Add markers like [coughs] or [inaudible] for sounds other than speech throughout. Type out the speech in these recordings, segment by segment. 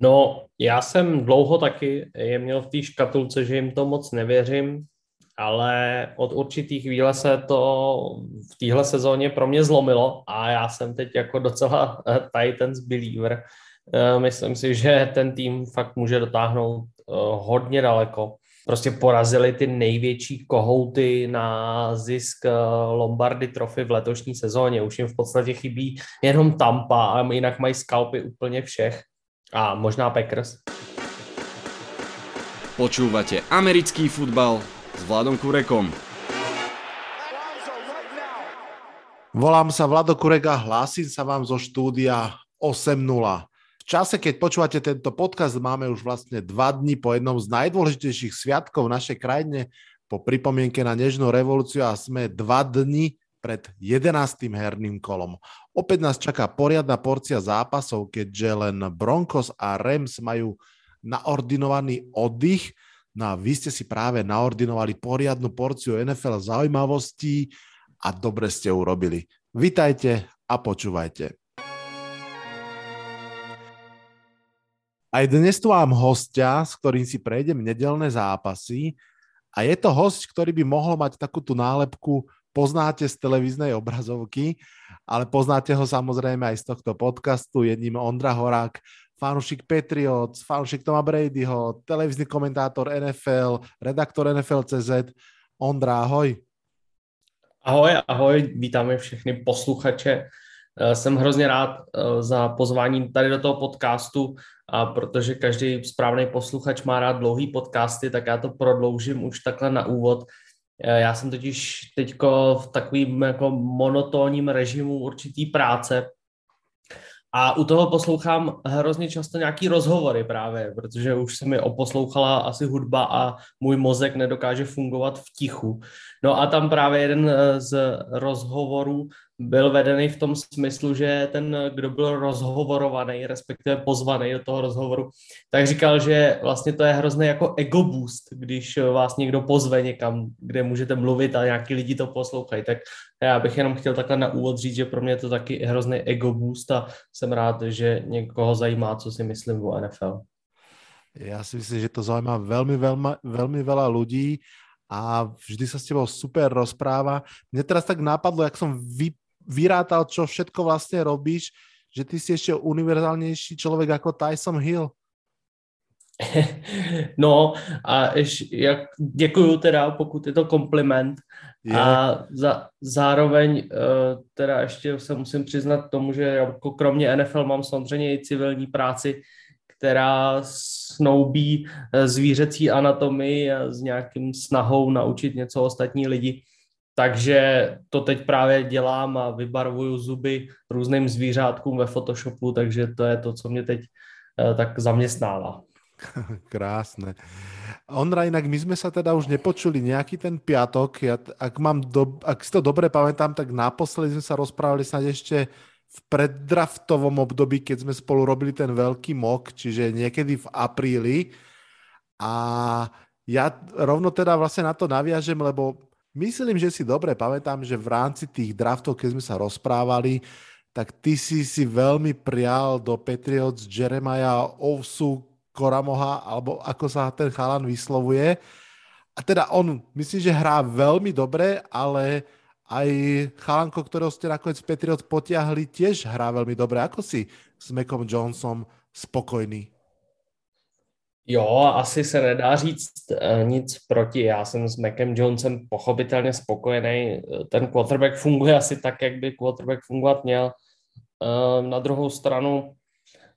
No, já jsem dlouho taky je měl v té škatulce, že jim to moc nevěřím, ale od určitý chvíle se to v téhle sezóně pro mě zlomilo a já jsem teď jako docela [laughs] Titans believer. Eh, myslím si, že ten tým fakt může dotáhnout eh, hodně daleko. Prostě porazili ty největší kohouty na zisk eh, Lombardy trofy v letošní sezóně. Už jim v podstatě chybí jenom Tampa a jinak mají skalpy úplně všech. A možná Packers. Počúvate americký futbal s Vladom Kurekom. Volám sa Vlado Kurek a hlásim sa vám zo štúdia 8.0. V čase, keď počúvate tento podcast, máme už vlastne dva dní po jednom z najdôležitejších sviatkov v našej krajine, po pripomienke na Nežnú revolúciu a sme dva dni pred 11. herným kolom. Opäť nás čaká poriadna porcia zápasov, keďže len Broncos a Rams majú naordinovaný oddych. No a vy ste si práve naordinovali poriadnu porciu NFL zaujímavostí a dobre ste urobili. Vítajte a počúvajte. Aj dnes tu mám hostia, s ktorým si prejdem nedelné zápasy a je to host, ktorý by mohol mať takú tú nálepku poznáte z televíznej obrazovky, ale poznáte ho samozrejme aj z tohto podcastu. Je ním Ondra Horák, fanúšik Patriots, fanúšik Toma Bradyho, televízny komentátor NFL, redaktor NFL.cz. Ondra, ahoj. Ahoj, ahoj, vítáme všechny posluchače. Eh, jsem hrozně rád eh, za pozvání tady do toho podcastu a protože každý správný posluchač má rád dlouhý podcasty, tak já to prodloužím už takhle na úvod. Eh, já jsem totiž teď v takovým jako monotónním režimu určitý práce a u toho poslouchám hrozně často nějaký rozhovory právě, protože už se mi oposlouchala asi hudba a můj mozek nedokáže fungovat v tichu. No a tam právě jeden eh, z rozhovorů byl vedený v tom smyslu, že ten, kdo byl rozhovorovaný, respektive pozvaný do toho rozhovoru, tak říkal, že vlastně to je hrozný jako ego boost, když vás někdo pozve někam, kde můžete mluvit a nějaký lidi to poslouchají. Tak já bych jenom chtěl takhle na úvod říct, že pro mě je to taky hrozný ego boost a jsem rád, že někoho zajímá, co si myslím o NFL. Já si myslím, že to zajímá velmi, velmi, velmi veľa ľudí a vždy sa s tebou super rozpráva. Mne teraz tak napadlo, jak som vy, vyrátal, čo všetko vlastne robíš, že ty si ešte univerzálnejší človek ako Tyson Hill. [laughs] No a ješ, jak, děkuju teda, pokud je to kompliment. Je. A za, zároveň uh, teda ještě se musím přiznat tomu, že jako kromě NFL mám samozřejmě i civilní práci, která snoubí eh, zvířecí anatomii a s nějakým snahou naučit něco ostatní lidi. Takže to teď právě dělám a vybarvuju zuby různým zvířátkům ve Photoshopu, takže to je to, co mě teď uh, tak zaměstnává. [laughs] Krásne. Ondra, inak my sme sa teda už nepočuli nejaký ten piatok. Ja, ak, mám do, ak si to dobre pamätám, tak naposledy sme sa rozprávali snad ešte v preddraftovom období, keď sme spolu robili ten veľký mok, čiže niekedy v apríli. A ja rovno teda vlastne na to naviažem, lebo myslím, že si dobre pamätám, že v rámci tých draftov, keď sme sa rozprávali, tak ty si si veľmi prial do Patriots Jeremiah Ovsu Koramoha, alebo ako sa ten chalan vyslovuje. A teda on, myslím, že hrá veľmi dobre, ale aj chalanko, ktorého ste nakoniec Patriot potiahli, tiež hrá veľmi dobre. Ako si s Mekom Johnsonom spokojný? Jo, asi se nedá říct uh, nic proti. Já jsem s Macem Jonesem pochopitelně spokojený. Ten quarterback funguje asi tak, jak by quarterback fungovat měl. Uh, na druhou stranu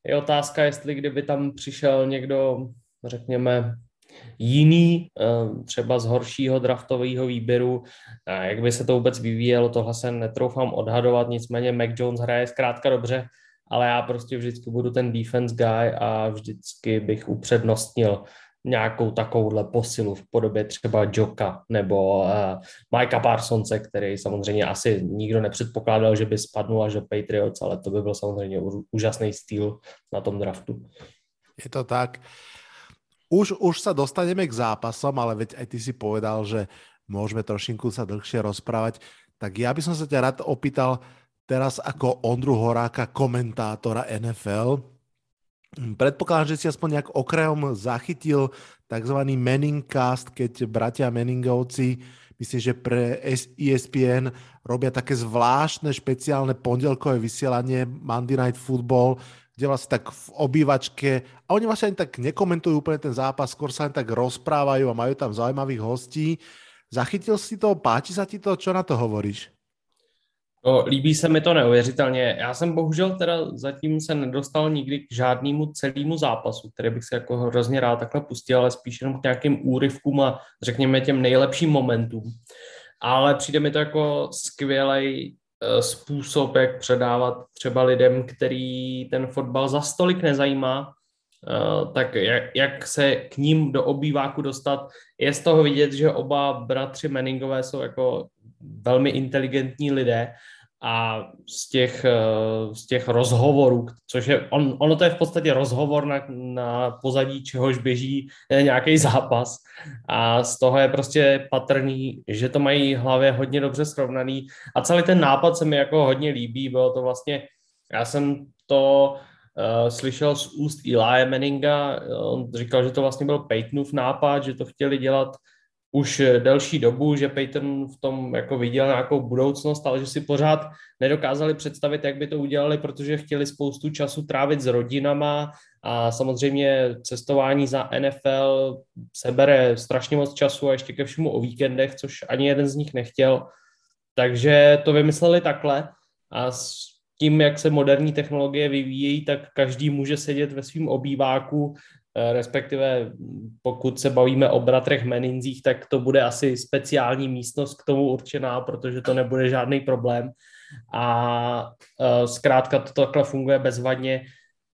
je otázka, jestli kdyby tam přišel někdo, řekněme, jiný, eh, třeba z horšího draftového výběru, jak by se to vůbec vyvíjelo, tohle se netroufám odhadovat, nicméně Mac Jones hraje zkrátka dobře, ale já prostě vždycky budu ten defense guy a vždycky bych upřednostnil nějakou takovouhle posilu v podobě třeba Joka nebo uh, Mikea Parsonce, který samozřejmě asi nikdo nepředpokládal, že by spadnul až do Patriots, ale to by byl samozřejmě úžasný styl na tom draftu. Je to tak. Už, už sa dostaneme k zápasom, ale veď aj ty si povedal, že môžeme trošinku sa dlhšie rozprávať. Tak ja by som sa ťa rád opýtal teraz ako Ondru Horáka, komentátora NFL, Predpokladám, že si aspoň nejak okrajom zachytil tzv. Manningcast, keď bratia Manningovci, myslím, že pre ESPN robia také zvláštne špeciálne pondelkové vysielanie Monday Night Football, kde vlastne tak v obývačke, a oni vlastne ani tak nekomentujú úplne ten zápas, skôr sa tak rozprávajú a majú tam zaujímavých hostí. Zachytil si to, páči sa ti to, čo na to hovoríš? No, líbí se mi to neuvěřitelně. Já jsem bohužel teda zatím se nedostal nikdy k žádnému celému zápasu, který bych se jako hrozně rád takhle pustil, ale spíš jenom k nějakým úryvkům a řekněme těm nejlepším momentům. Ale přijde mi to jako skvělý eh, způsob, jak předávat třeba lidem, který ten fotbal za stolik nezajímá, eh, tak jak, jak se k ním do obýváku dostat. Je z toho vidět, že oba bratři Menningové jsou jako velmi inteligentní lidé a z těch, eh, z těch rozhovorů, což je, on, ono to je v podstatě rozhovor na, na pozadí čehož běží nějaký zápas. A z toho je prostě patrný, že to mají v hlavě hodně dobře srovnaný. A celý ten nápad se mi jako hodně líbí, bylo to vlastně, já jsem to uh, slyšel z úst Eli Manninga, on říkal, že to vlastně byl Peytonův nápad, že to chtěli dělat už delší dobu, že Peyton v tom jako viděl nějakou budoucnost, ale že si pořád nedokázali představit, jak by to udělali, protože chtěli spoustu času trávit s rodinama a samozřejmě cestování za NFL sebere strašně moc času a ještě ke všemu o víkendech, což ani jeden z nich nechtěl. Takže to vymysleli takhle a s tím, jak se moderní technologie vyvíjejí, tak každý může sedět ve svém obýváku Eh, respektive pokud se bavíme o bratrech Meninzích, tak to bude asi speciální místnost k tomu určená, protože to nebude žádný problém. A eh, zkrátka to takhle funguje bezvadně.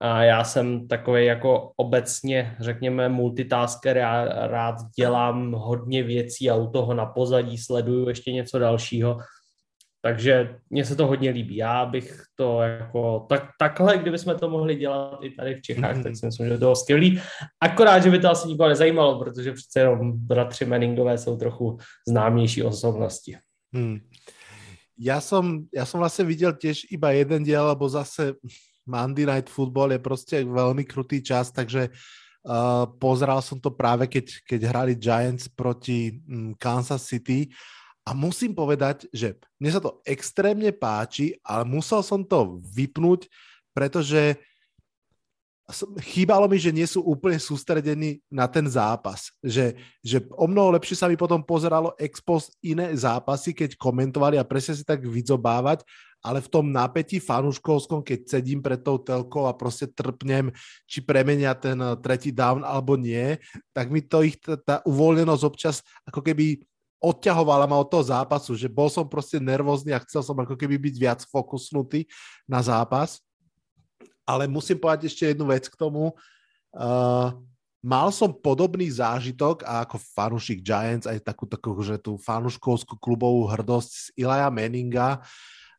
A já jsem takový jako obecně, řekněme, multitasker, já rád dělám hodně věcí a u toho na pozadí sleduju ještě něco dalšího, takže mně se to hodně líbí. Já bych to jako, tak, takhle, kdybychom to mohli dělat i tady v Čechách, mm-hmm. tak si myslím, že to bylo skvělý. Akorát, že by to asi nikoho nezajímalo, protože přece jenom bratři Manningové jsou trochu známější osobnosti. Hmm. Já jsem, já jsem vlastně viděl těž iba jeden diel, lebo zase Monday Night Football je prostě velmi krutý čas, takže uh, pozeral som to práve, keď, keď hrali Giants proti um, Kansas City a musím povedať, že mne sa to extrémne páči, ale musel som to vypnúť, pretože chýbalo mi, že nie sú úplne sústredení na ten zápas. Že, že o mnoho lepšie sa mi potom pozeralo ex post iné zápasy, keď komentovali a presne si tak vyzobávať, ale v tom napätí fanúškovskom, keď sedím pred tou telkou a prostě trpnem, či premenia ten tretí down alebo nie, tak mi to ich, tá uvoľnenosť občas ako keby odťahovala ma od toho zápasu, že bol som proste nervózny a chcel som ako keby byť viac fokusnutý na zápas. Ale musím povedať ešte jednu vec k tomu. Uh, mal som podobný zážitok a ako fanúšik Giants aj takú, takú že tú fanúškovskú klubovú hrdosť z Ilaja Manninga,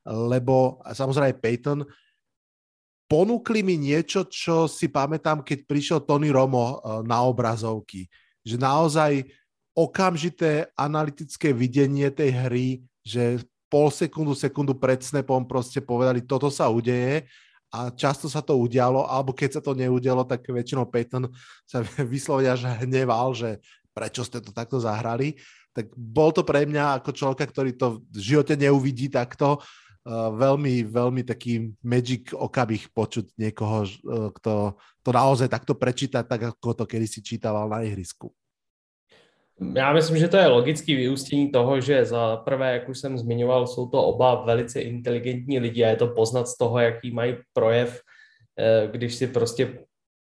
lebo samozrejme Peyton ponúkli mi niečo, čo si pamätám, keď prišiel Tony Romo na obrazovky. Že naozaj okamžité analytické videnie tej hry, že pol sekundu, sekundu pred snapom proste povedali, toto sa udeje a často sa to udialo, alebo keď sa to neudialo, tak väčšinou Peyton sa [laughs] vyslovene až hneval, že prečo ste to takto zahrali. Tak bol to pre mňa ako človeka, ktorý to v živote neuvidí takto, uh, veľmi, veľmi taký magic okabih počuť niekoho, uh, kto to naozaj takto prečíta, tak ako to kedy si čítaval na ihrisku. Já myslím, že to je logický vyústění toho, že za prvé, jak už jsem zmiňoval, jsou to oba velice inteligentní lidi a je to poznat z toho, jaký mají projev, eh, když si prostě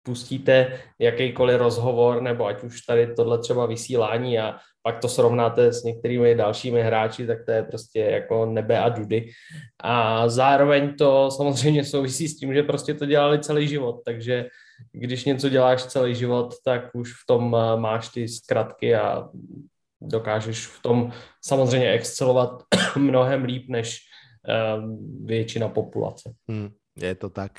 pustíte jakýkoliv rozhovor, nebo ať už tady tohle třeba vysílání a pak to srovnáte s některými dalšími hráči, tak to je prostě jako nebe a dudy. A zároveň to samozřejmě souvisí s tím, že prostě to dělali celý život, takže když něco děláš celý život, tak už v tom eh, máš ty zkratky a dokážeš v tom samozřejmě excelovat [coughs] mnohem líp než um, většina populace. Hmm, je to tak.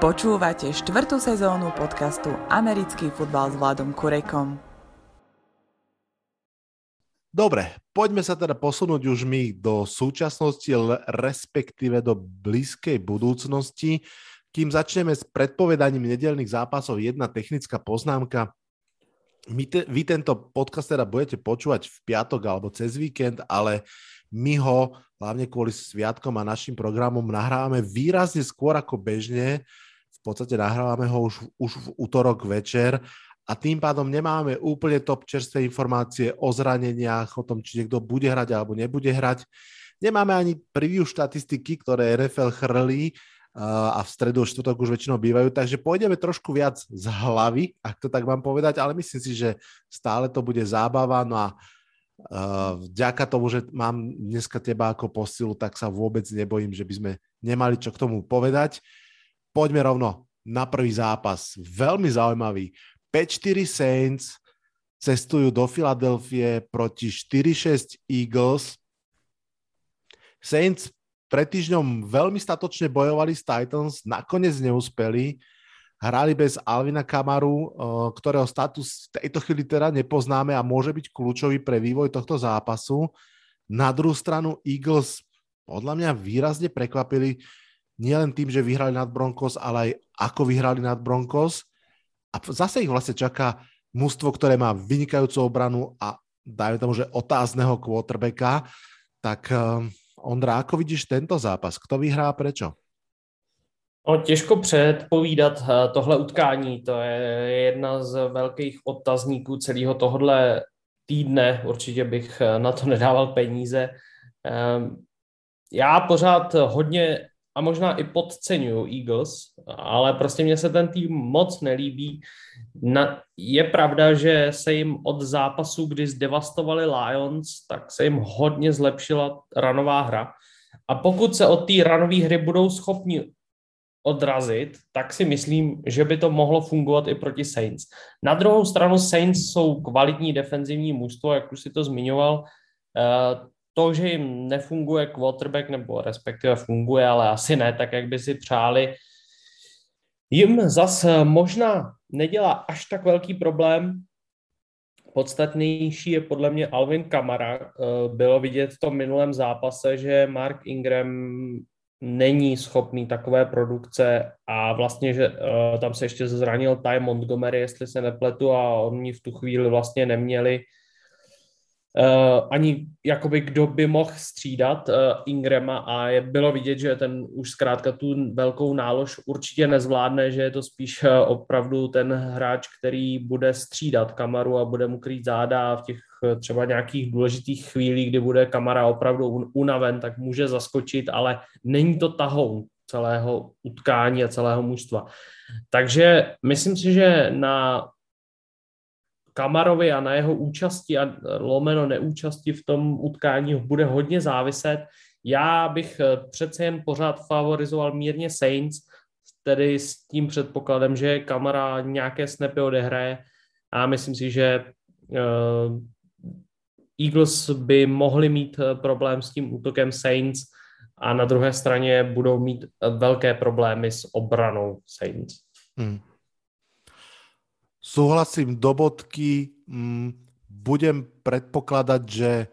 Počúvate štvrtú sezónu podcastu Americký futbal s Vladom Kurekom. Dobre, poďme sa teda posunúť už my do súčasnosti, respektíve do blízkej budúcnosti Kým začneme s predpovedaním nedelných zápasov, jedna technická poznámka. My te, vy tento podcast teda budete počúvať v piatok alebo cez víkend, ale my ho hlavne kvôli sviatkom a našim programom nahrávame výrazne skôr ako bežne. V podstate nahrávame ho už, už v útorok večer a tým pádom nemáme úplne top čerstvé informácie o zraneniach, o tom, či niekto bude hrať alebo nebude hrať. Nemáme ani preview štatistiky, ktoré NFL chrlí, a v stredu, štvrtok už väčšinou bývajú, takže pôjdeme trošku viac z hlavy, ak to tak mám povedať, ale myslím si, že stále to bude zábava, no a vďaka tomu, že mám dneska teba ako posilu, tak sa vôbec nebojím, že by sme nemali čo k tomu povedať. Poďme rovno na prvý zápas. Veľmi zaujímavý. 5-4 Saints cestujú do Filadelfie proti 4-6 Eagles. Saints pred týždňom veľmi statočne bojovali s Titans, nakoniec neúspeli. Hrali bez Alvina Kamaru, eh, ktorého status v tejto chvíli teda nepoznáme a môže byť kľúčový pre vývoj tohto zápasu. Na druhú stranu Eagles podľa mňa výrazne prekvapili nielen tým, že vyhrali nad Broncos, ale aj ako vyhrali nad Broncos. A zase ich vlastne čaká mužstvo, ktoré má vynikajúcu obranu a dajme tomu, že otázneho quarterbacka. Tak eh, Ondra, ako vidíš tento zápas? Kto vyhrá prečo? No, těžko předpovídat eh, tohle utkání. To je jedna z velkých otazníků celého tohle týdne. Určitě bych eh, na to [laughs] nedával peníze. Ehm, já pořád hodně a možná i podceňuju Eagles, ale prostě mně se ten tým moc nelíbí. Na, je pravda, že se jim od zápasu, kdy zdevastovali Lions, tak se jim hodně zlepšila ranová hra. A pokud se od té ranové hry budou schopni odrazit, tak si myslím, že by to mohlo fungovat i proti Saints. Na druhou stranu Saints jsou kvalitní defenzivní mužstvo, jak už si to zmiňoval. Eh, to, že jim nefunguje quarterback, nebo respektive funguje, ale asi ne tak, jak by si přáli, jim zas možná nedělá až tak velký problém. Podstatnější je podle mě Alvin Kamara. Eh, bylo vidět v tom minulém zápase, že Mark Ingram není schopný takové produkce a vlastně, že uh, tam se ještě zranil Ty Montgomery, jestli se nepletu a oni v tu chvíli vlastně neměli uh, ani jakoby kdo by mohl střídat uh, Ingrama a je, bylo vidět, že ten už zkrátka tu velkou nálož určitě nezvládne, že je to spíš uh, opravdu ten hráč, který bude střídat Kamaru a bude mu krýt záda a v těch uh, třeba nějakých důležitých chvílích, kdy bude Kamara opravdu unaven, tak může zaskočit, ale není to tahoun celého utkání a celého mužstva. Takže myslím si, že na Kamarovi a na jeho účasti a lomeno neúčasti v tom utkání bude hodně záviset. Já bych eh, přece jen pořád favorizoval mírně Saints, tedy s tím předpokladem, že Kamara nějaké snapy odehraje a myslím si, že uh, Eagles by mohli mít eh, problém s tím útokem Saints a na druhé straně budou mít velké problémy s obranou Saints. Hmm. Súhlasím do bodky. Mm, budem predpokladať, že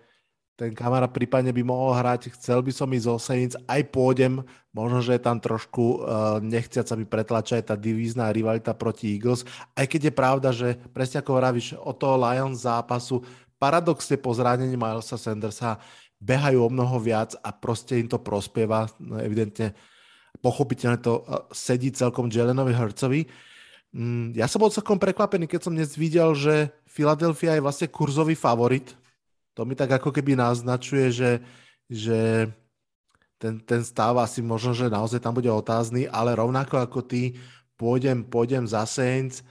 ten kamera prípadne by mohol hrať, chcel by som ísť zo Saints, aj pôjdem, možno, že je tam trošku uh, nechciac, aby pretlača aj tá divízna rivalita proti Eagles, aj keď je pravda, že presne ako vravíš, o toho Lions zápasu, paradoxne po zranení Milesa Sandersa behajú o mnoho viac a proste im to prospieva, no, evidentne pochopiteľne to uh, sedí celkom Jelenovi Hercovi. Mm, ja som bol celkom prekvapený, keď som dnes videl, že Philadelphia je vlastne kurzový favorit. To mi tak ako keby naznačuje, že, že ten, ten stav asi možno, že naozaj tam bude otázny, ale rovnako ako ty pôjdem, pôjdem za Saints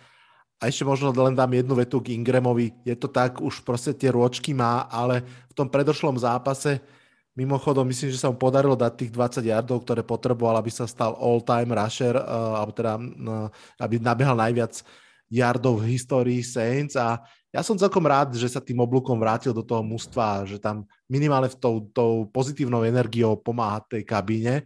a ešte možno len dám jednu vetu k Ingramovi. Je to tak, už proste tie rôčky má, ale v tom predošlom zápase Mimochodom, myslím, že sa mu podarilo dať tých 20 yardov, ktoré potreboval, aby sa stal all-time rusher, uh, alebo teda, uh, aby nabehal najviac yardov v histórii Saints. A ja som celkom rád, že sa tým oblúkom vrátil do toho mústva, že tam minimálne v tou, tou pozitívnou energiou pomáha tej kabíne.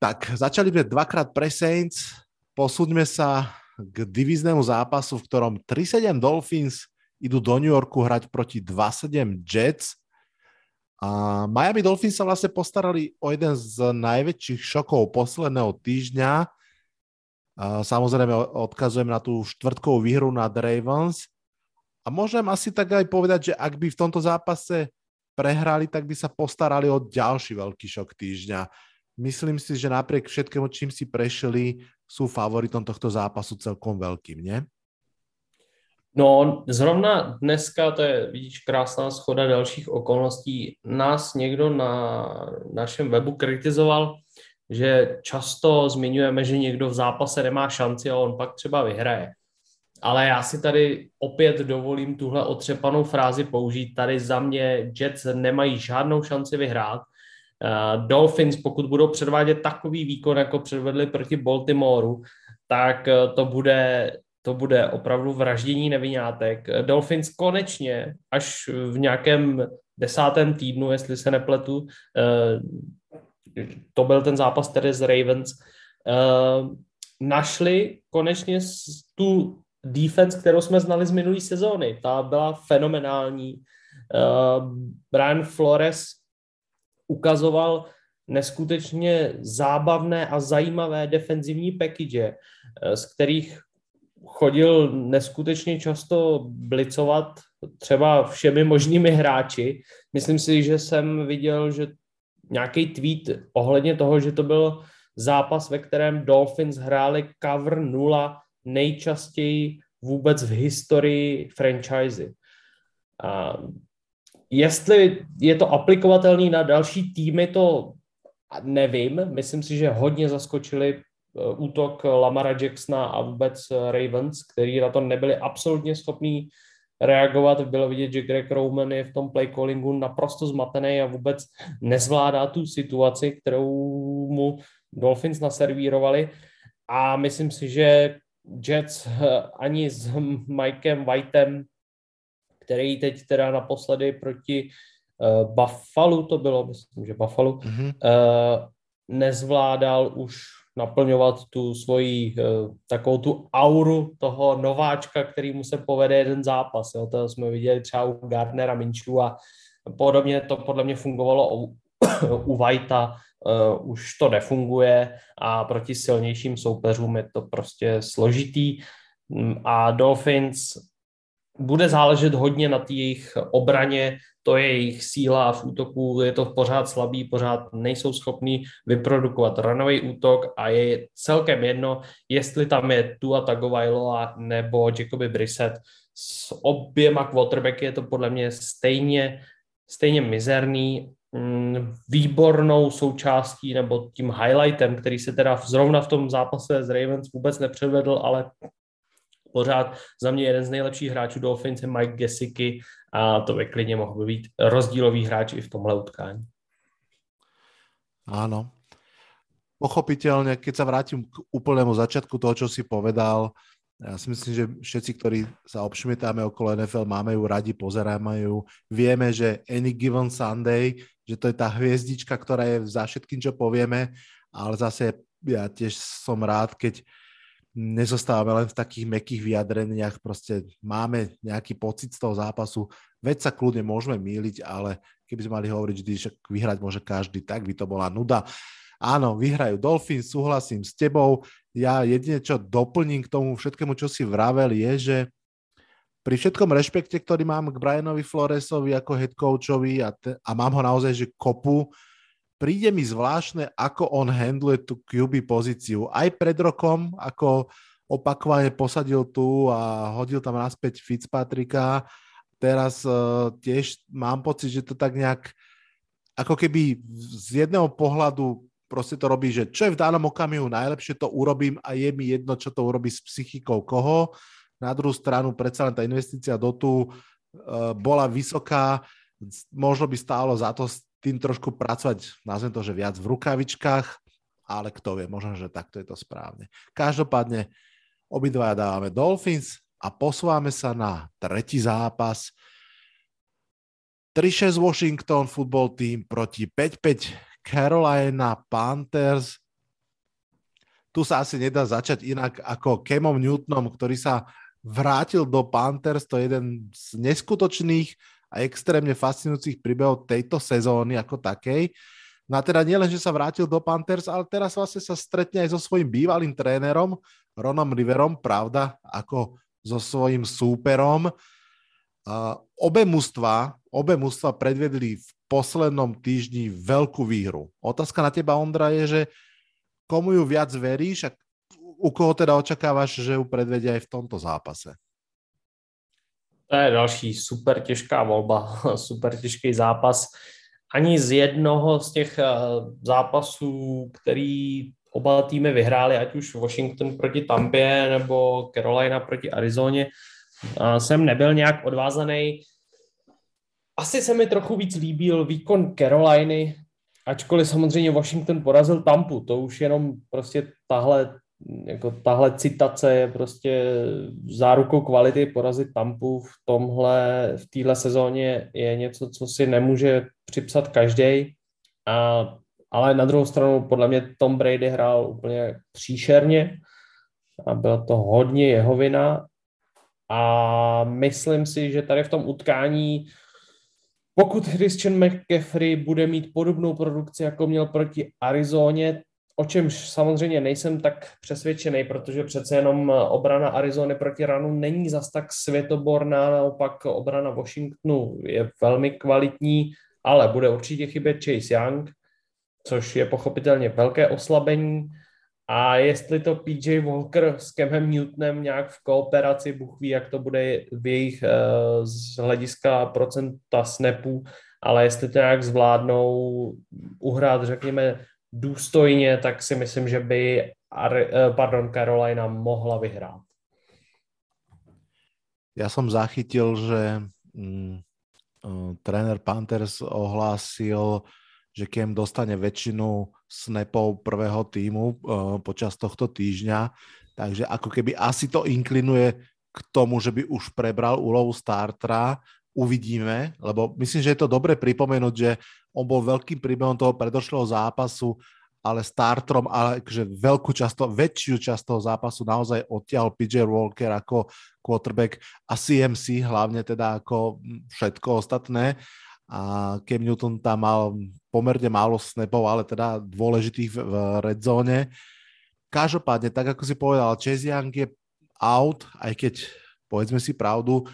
Tak, začali sme dvakrát pre Saints, posúďme sa k divíznemu zápasu, v ktorom 3-7 Dolphins idú do New Yorku hrať proti 2-7 Jets A Miami Dolphins sa vlastne postarali o jeden z najväčších šokov posledného týždňa. Samozrejme odkazujem na tú štvrtkovú výhru nad Ravens. A môžem asi tak aj povedať, že ak by v tomto zápase prehrali, tak by sa postarali o ďalší veľký šok týždňa. Myslím si, že napriek všetkému, čím si prešli, sú favoritom tohto zápasu celkom veľkým, nie? No, zrovna dneska, to je, vidíš, krásná schoda dalších okolností, nás někdo na našem webu kritizoval, že často zmiňujeme, že někdo v zápase nemá šanci a on pak třeba vyhraje. Ale já si tady opět dovolím tuhle otřepanou frázi použít. Tady za mě Jets nemají žádnou šanci vyhrát. Uh, Dolphins, pokud budou předvádět takový výkon, jako předvedli proti Baltimoreu, tak uh, to bude, to bude opravdu vraždění nevinátek. Dolphins konečně až v nějakém desátém týdnu, jestli se nepletu, uh, to byl ten zápas tedy z Ravens, našli konečně tu defense, kterou jsme znali z minulé sezóny. Ta byla fenomenální. Uh, Brian Flores ukazoval neskutečně zábavné a zajímavé defenzivní package, z kterých chodil neskutečně často blicovat třeba všemi možnými hráči. Myslím si, že jsem viděl, že nějaký tweet ohledně toho, že to byl zápas, ve kterém Dolphins hráli cover 0 nejčastěji vůbec v historii franchise. A jestli je to aplikovatelný na další týmy, to nevím. Myslím si, že hodně zaskočili útok Lamara Jacksona a vůbec Ravens, který na to nebyli absolutně schopní reagovat. Bylo vidět, že Greg Roman je v tom play callingu naprosto zmatený a vůbec nezvládá tu situaci, kterou mu Dolphins naservírovali. A myslím si, že Jets eh, ani s Mikem Whiteem, který teď teda naposledy proti Buffalo to bylo, myslím, že Buffalo, mm-hmm. nezvládal už naplňovat tu svoji uh, takovou tu auru toho nováčka, který mu se povede jeden zápas. Jo. To jsme viděli třeba u Gardnera Minchu a podobně to podle mě fungovalo u, [coughs] u Whitea uh, už to nefunguje a proti silnějším soupeřům je to prostě složitý mm, a Dolphins bude záležet hodně na té jejich obraně, to je jejich síla a v útoku je to pořád slabý, pořád nejsou schopní vyprodukovat ranový útok a je celkem jedno, jestli tam je Tua Tagovailoa nebo Jacoby Brissett. S oběma quarterbacky je to podle mě stejně, stejně mizerný Mm, výbornou součástí nebo tím highlightem, který se teda zrovna v tom zápase z Ravens vůbec nepředvedl, ale pořád za mě jeden z nejlepších hráčů Dolphins je Mike Gesicki a to by klidně mohl být rozdílový hráč i v tomhle utkání. Áno. Pochopiteľne, keď sa vrátim k úplnému začiatku toho, čo si povedal, ja si myslím, že všetci, ktorí sa obšmietáme okolo NFL, máme ju radi, pozeráme ju. Vieme, že any given Sunday, že to je tá hviezdička, ktorá je za všetkým, čo povieme, ale zase ja tiež som rád, keď nezostávame len v takých mekých vyjadreniach, proste máme nejaký pocit z toho zápasu, veď sa kľudne môžeme míliť, ale keby sme mali hovoriť že vyhrať môže každý, tak by to bola nuda. Áno, vyhrajú Dolphins, súhlasím s tebou. Ja jedine, čo doplním k tomu všetkému, čo si vravel, je, že pri všetkom rešpekte, ktorý mám k Brianovi Floresovi ako head coachovi a, te, a mám ho naozaj, že kopu, príde mi zvláštne, ako on handluje tú QB pozíciu. Aj pred rokom, ako opakovane posadil tu a hodil tam naspäť Fitzpatricka. Teraz uh, tiež mám pocit, že to tak nejak ako keby z jedného pohľadu proste to robí, že čo je v danom okamihu najlepšie, to urobím a je mi jedno, čo to urobí s psychikou koho. Na druhú stranu predsa len tá investícia do tu uh, bola vysoká, možno by stálo za to tým trošku pracovať, nazvem to, že viac v rukavičkách, ale kto vie, možno, že takto je to správne. Každopádne obidvaja dávame Dolphins a posúvame sa na tretí zápas. 3-6 Washington football team proti 5-5 Carolina Panthers. Tu sa asi nedá začať inak ako Kemom Newtonom, ktorý sa vrátil do Panthers. To je jeden z neskutočných a extrémne fascinujúcich príbehov tejto sezóny ako takej. No a teda nielen, že sa vrátil do Panthers, ale teraz vlastne sa stretne aj so svojím bývalým trénerom, Ronom Riverom, pravda, ako so svojím súperom. Uh, obe mužstva, obe mužstva predvedli v poslednom týždni veľkú výhru. Otázka na teba, Ondra, je, že komu ju viac veríš a u koho teda očakávaš, že ju predvedia aj v tomto zápase? To je další super těžká volba, [laughs] super těžký zápas. Ani z jednoho z těch eh, zápasů, který oba týmy vyhráli, ať už Washington proti Tampě nebo Carolina proti Arizoně, jsem nebyl nějak odvázaný. Asi se mi trochu víc líbil výkon Caroliny, ačkoliv samozřejmě Washington porazil Tampu, to už jenom prostě tahle jako tahle citace je prostě zárukou kvality porazit Tampu v tomhle, v téhle sezóně je něco, co si nemůže připsat každý. Ale na druhou stranu podle mě Tom Brady hrál úplně příšerně a byla to hodně jeho vina a myslím si, že tady v tom utkání pokud Christian McCaffrey bude mít podobnou produkci, jako měl proti Arizoně, o čemž samozřejmě nejsem tak přesvědčený, protože přece jenom obrana Arizony proti ranu není zas tak světoborná, naopak obrana Washingtonu je velmi kvalitní, ale bude určitě chybět Chase Young, což je pochopitelně velké oslabení. A jestli to PJ Walker s Kemem Newtonem nějak v kooperaci, Bůh ví, jak to bude v jejich uh, z hlediska procenta snapů, ale jestli to nějak zvládnou uhrát, řekněme, důstojně, tak si myslím, že by eh, pardon, Carolina mohla vyhrát. Ja som zachytil, že mm, uh, tréner Panthers ohlásil, že Kem dostane väčšinu snapov prvého týmu uh, počas tohto týždňa, takže ako keby asi to inklinuje k tomu, že by už prebral úlohu startera, uvidíme, lebo myslím, že je to dobre pripomenúť, že on bol veľkým príbehom toho predošlého zápasu, ale startrom, ale že veľkú často, väčšiu časť toho zápasu naozaj odtiahol PJ Walker ako quarterback a CMC hlavne teda ako všetko ostatné a Cam Newton tam mal pomerne málo snapov, ale teda dôležitých v, red zone. Každopádne, tak ako si povedal, Chase Young je out, aj keď, povedzme si pravdu,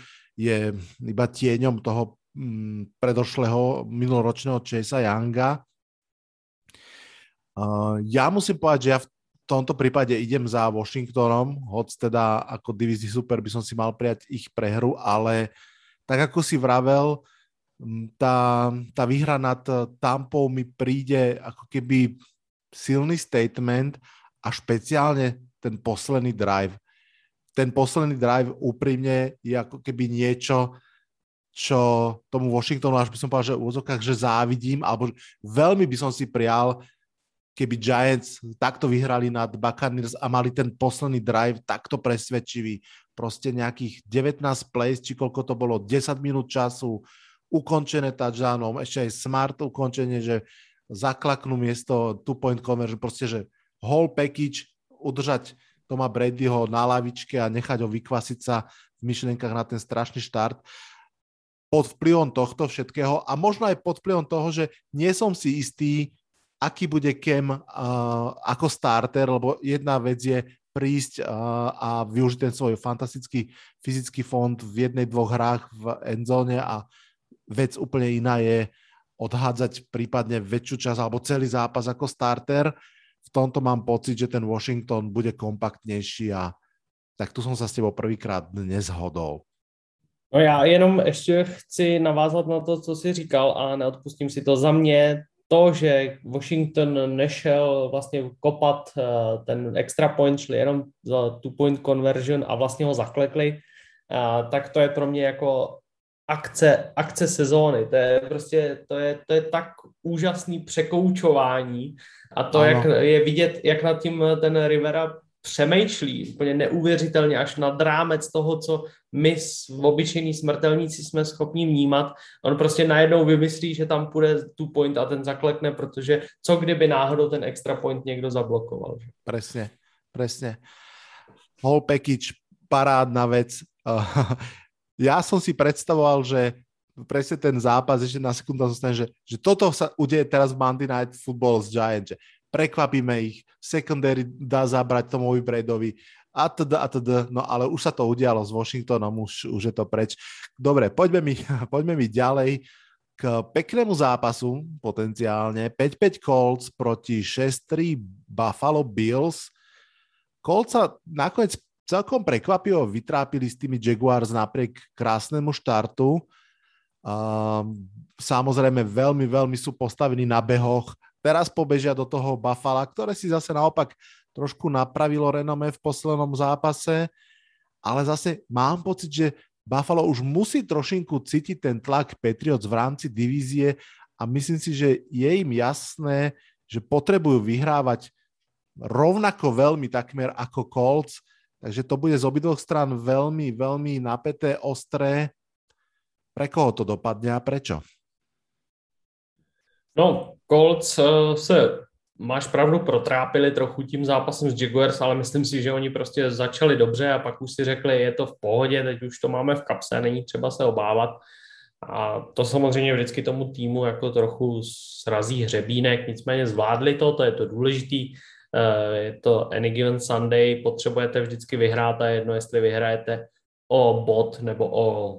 je iba tieňom toho mm, predošlého minuloročného Chasea Younga. Ja musím povedať, že ja v tomto prípade idem za Washingtonom, hoď teda ako divizný super by som si mal prijať ich prehru, ale tak ako si vravel, tá, tá výhra nad Tampou mi príde ako keby silný statement a špeciálne ten posledný drive ten posledný drive úprimne je ako keby niečo, čo tomu Washingtonu, až by som povedal, že v úzokách, že závidím, alebo veľmi by som si prial, keby Giants takto vyhrali nad Buccaneers a mali ten posledný drive takto presvedčivý. Proste nejakých 19 plays, či koľko to bolo, 10 minút času, ukončené touchdownom, ešte aj smart ukončenie, že zaklaknú miesto two-point conversion, proste, že whole package, udržať Toma Bradyho na lavičke a nechať ho vykvasiť sa v myšlenkách na ten strašný štart. Pod vplyvom tohto všetkého a možno aj pod vplyvom toho, že nie som si istý, aký bude Kem uh, ako starter, lebo jedna vec je prísť uh, a využiť ten svoj fantastický fyzický fond v jednej, dvoch hrách v endzone a vec úplne iná je odhádzať prípadne väčšiu časť alebo celý zápas ako starter v tomto mám pocit, že ten Washington bude kompaktnější a tak tu jsem se s tebou prvýkrát dnes hodol. No já jenom ještě chci navázat na to, co jsi říkal a neodpustím si to za mě. To, že Washington nešel vlastně kopat eh, ten extra point, šli jenom za two point conversion a vlastně ho zaklekli, eh, tak to je pro mě jako akce, akce sezóny. To je prostě, to je, to je tak úžasný překoučování a to, ano. jak je vidět, jak nad tím ten Rivera přemýšlí, úplně neuvěřitelně, až nad rámec toho, co my obyčejní smrtelníci jsme schopni vnímat. On prostě najednou vymyslí, že tam půjde tu point a ten zaklekne, protože co kdyby náhodou ten extra point někdo zablokoval. Že? Presně, presně. Whole package, parádna vec. ja som si predstavoval, že presne ten zápas, ešte na sekundu zostane, že, že toto sa udeje teraz Monday Night Football z Giants, že prekvapíme ich, secondary dá zabrať tomu Bradovi a teda a teda, no ale už sa to udialo s Washingtonom, už, už je to preč. Dobre, poďme mi, [laughs] poďme mi ďalej k peknému zápasu potenciálne. 5-5 Colts proti 6-3 Buffalo Bills. Colts sa nakoniec celkom prekvapivo vytrápili s tými Jaguars napriek krásnemu štartu. Samozrejme veľmi, veľmi sú postavení na behoch. Teraz pobežia do toho Buffalo, ktoré si zase naopak trošku napravilo renome v poslednom zápase, ale zase mám pocit, že Buffalo už musí trošinku cítiť ten tlak Patriots v rámci divízie a myslím si, že je im jasné, že potrebujú vyhrávať rovnako veľmi takmer ako Colts, takže to bude z obidvoch stran veľmi, veľmi napäté, ostré. Pre koho to dopadne a prečo? No, Colts uh, se, máš pravdu, protrápili trochu tím zápasem s Jaguars, ale myslím si, že oni prostě začali dobře a pak už si řekli, je to v pohodě, teď už to máme v kapse, není třeba se obávat. A to samozřejmě vždycky tomu týmu jako trochu srazí hřebínek, nicméně zvládli to, to je to důležitý. Eh, je to any given Sunday, potřebujete vždycky vyhrát a jedno, jestli vyhrajete o bod nebo o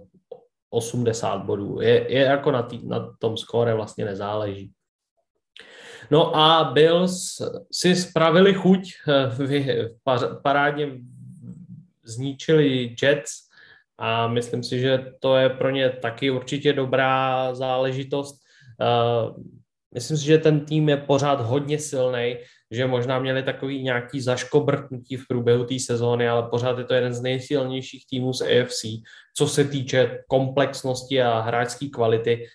80 bodů. Je, je jako na, tý, na tom skóre vlastně nezáleží. No a Bills si spravili chuť, eh, parádně zničili Jets a myslím si, že to je pro ně taky určitě dobrá záležitost. Eh, myslím si, že ten tým je pořád hodně silný, že možná měli takový nějaký zaškobrtnutí v průběhu té sezóny, ale pořád je to jeden z nejsilnějších týmů z AFC, co se týče komplexnosti a hráčské kvality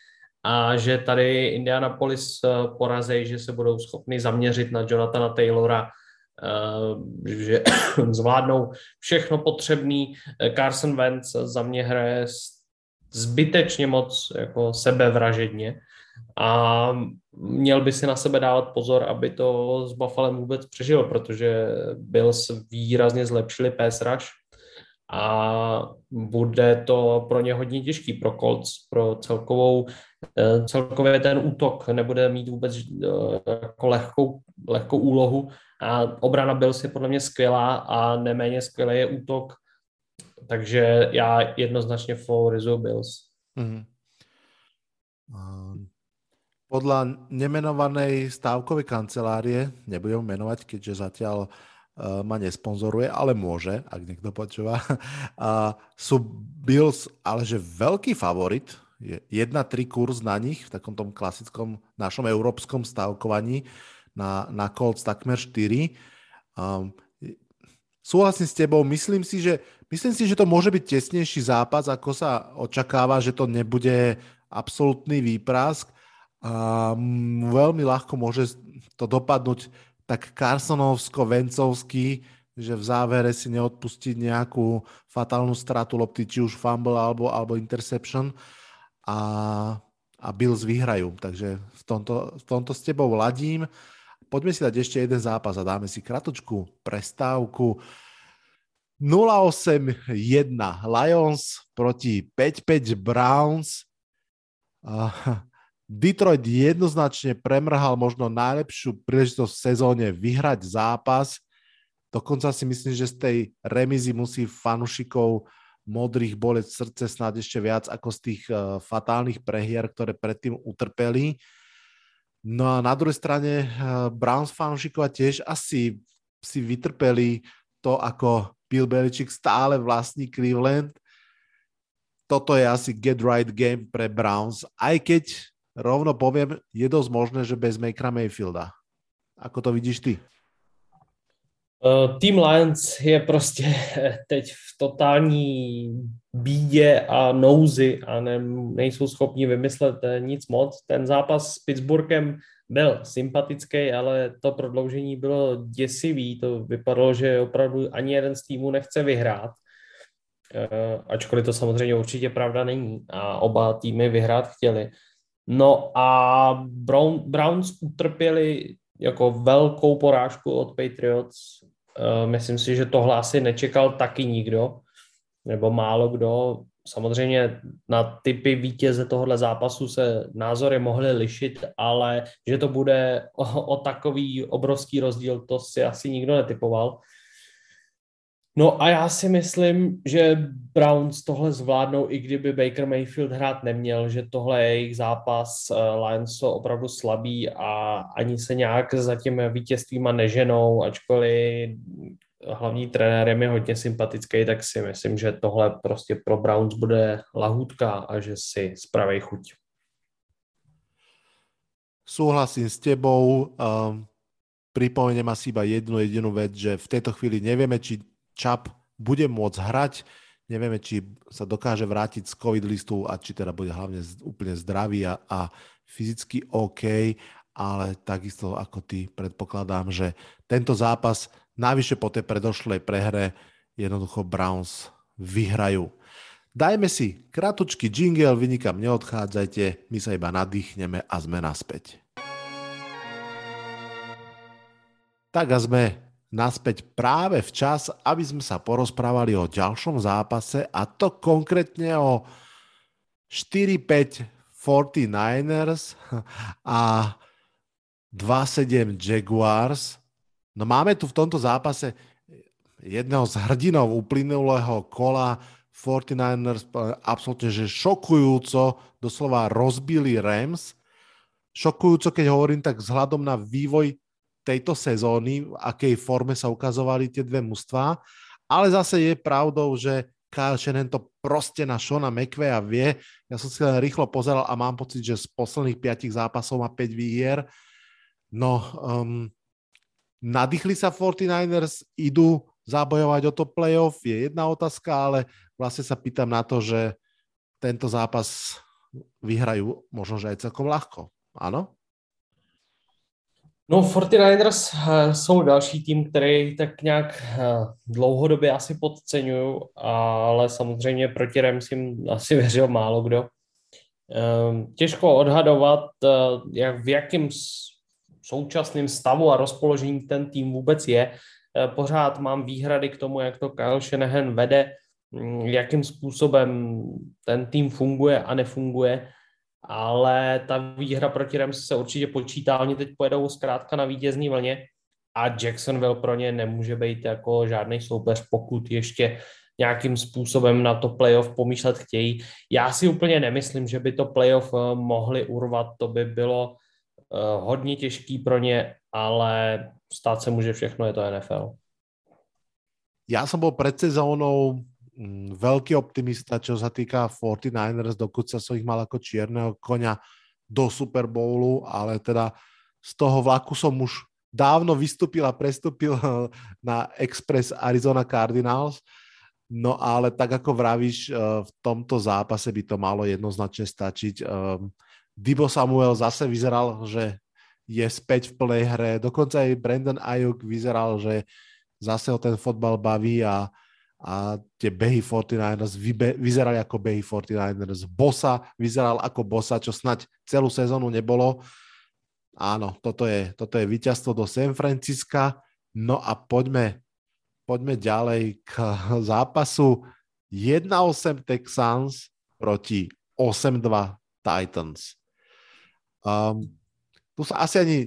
a že tady Indianapolis eh, porazí, že se budou schopni zaměřit na Jonathana Taylora, eh, že [coughs] zvládnou všechno potřebný. Eh, Carson Wentz za mě hraje zbytečně moc jako sebevražedně a měl by si na sebe dávat pozor, aby to s Buffalem vůbec přežil, protože Bills výrazně zlepšili pass rush a bude to pro ně hodně těžký, pro Colts, pro celkovou, eh, celkově ten útok nebude mít vůbec eh, jako lehkou, lehkou úlohu a obrana Bills je podle mě skvělá a neméně skvělý je útok, takže já jednoznačně favorizuju Bills. Mm-hmm. Podľa nemenovanej stávkovej kancelárie, nebudem menovať, keďže zatiaľ uh, ma nesponzoruje, ale môže, ak niekto počúva, [laughs] sú Bills, ale že veľký favorit, je 1-3 kurz na nich v takom tom klasickom našom európskom stávkovaní na, na Colts takmer 4. Um, súhlasím s tebou, myslím si, že, myslím si, že to môže byť tesnejší zápas, ako sa očakáva, že to nebude absolútny výprask a veľmi ľahko môže to dopadnúť tak Carsonovsko-Vencovsky, že v závere si neodpustiť nejakú fatálnu stratu lopty, či už fumble alebo, alebo interception a, a Bills vyhrajú. Takže v tomto, v tomto s tebou ladím. Poďme si dať ešte jeden zápas a dáme si kratočku prestávku. 0-8-1 Lions proti 5-5 Browns. Detroit jednoznačne premrhal možno najlepšiu príležitosť v sezóne vyhrať zápas. Dokonca si myslím, že z tej remizy musí fanušikov modrých boleť srdce snad ešte viac ako z tých uh, fatálnych prehier, ktoré predtým utrpeli. No a na druhej strane uh, Browns fanušikovia tiež asi si vytrpeli to, ako Bill Belichick stále vlastní Cleveland. Toto je asi get right game pre Browns, aj keď rovno poviem, je dosť možné, že bez Makera Mayfielda. Ako to vidíš ty? Uh, Team Lions je prostě [laughs] teď v totální bídě a nouzi a ne, nejsou schopni vymyslet eh, nic moc. Ten zápas s Pittsburghem byl sympatický, ale to prodloužení bylo děsivý. To vypadalo, že opravdu ani jeden z týmů nechce vyhrát. Uh, ačkoliv to samozřejmě určitě pravda není a oba týmy vyhrát chtěli. No a Brown, Browns utrpěli jako velkou porážku od Patriots. Uh, myslím si, že tohle asi nečekal taky nikdo, nebo málo kdo. samozřejmě na typy vítěze tohohle zápasu se názory mohly lišit, ale že to bude o, o takový obrovský rozdíl, to si asi nikdo netypoval. No a já si myslím, že Browns tohle zvládnou, i kdyby Baker Mayfield hrát neměl, že tohle je jejich zápas. Eh, Lions jsou opravdu slabí a ani se nějak za těmi vítězstvíma neženou, ačkoliv hlavní trenér je hodně sympatický, tak si myslím, že tohle prostě pro Browns bude lahůdka a že si spraví chuť. Súhlasím s tebou. Um, pripomeniem asi iba jednu jedinú vec, že v tejto chvíli nevieme, či Čap bude môcť hrať. Nevieme, či sa dokáže vrátiť z COVID listu a či teda bude hlavne úplne zdravý a, a fyzicky OK, ale takisto ako ty predpokladám, že tento zápas navyše po tej predošlej prehre jednoducho Browns vyhrajú. Dajme si kratučký jingle, vy nikam neodchádzajte, my sa iba nadýchneme a sme naspäť. Tak a sme naspäť práve včas, aby sme sa porozprávali o ďalšom zápase a to konkrétne o 4-5 49ers [laughs] a 2-7 Jaguars. No máme tu v tomto zápase jedného z hrdinov uplynulého kola 49ers absolútne, že šokujúco doslova rozbili Rams. Šokujúco, keď hovorím tak vzhľadom na vývoj tejto sezóny, v akej forme sa ukazovali tie dve mužstvá, ale zase je pravdou, že Kyle Shannon to proste na Shona McVeya vie. Ja som si len rýchlo pozeral a mám pocit, že z posledných piatich zápasov má 5 výhier. No, um, nadýchli sa 49ers, idú zabojovať o to playoff, je jedna otázka, ale vlastne sa pýtam na to, že tento zápas vyhrajú možno, že aj celkom ľahko. Áno? No, 49ers uh, jsou další tým, který tak nějak uh, dlouhodobě asi podceňuju, ale samozřejmě proti Rams jim asi [laughs] věřil málo kdo. Uh, těžko odhadovat, uh, jak, v jakém současném stavu a rozpoložení ten tým vůbec je. Pořád mám výhrady k tomu, jak to Kyle Shanahan vede, um, jakým způsobem ten tým funguje a nefunguje ale ta výhra proti Rams se určitě počítá, oni teď pojedou zkrátka na vítězní vlně a Jacksonville pro ně nemůže být jako žádný soupeř, pokud ještě nějakým způsobem na to playoff pomýšlet chtějí. Já si úplně nemyslím, že by to playoff eh, mohli urvat, to by bylo uh, hodně těžký pro ně, ale stát se může všechno, je to NFL. Já jsem byl před sezónou veľký optimista, čo sa týka 49ers, dokud sa som ich mal ako čierneho konia do Super Bowlu, ale teda z toho vlaku som už dávno vystúpil a prestúpil [laughs] na Express Arizona Cardinals. No ale tak ako vravíš, eh, v tomto zápase by to malo jednoznačne stačiť. Ehm, Dibo Samuel zase vyzeral, že je späť v plnej hre. Dokonca aj Brandon Ayuk vyzeral, že zase ho ten fotbal baví a a tie behy 49ers vybe, vyzerali ako behy 49ers. Bosa vyzeral ako bosa, čo snať celú sezónu nebolo. Áno, toto je, toto je víťazstvo do San Francisca. No a poďme, poďme ďalej k [laughs] zápasu 1-8 Texans proti 8-2 Titans. Um, tu sa asi ani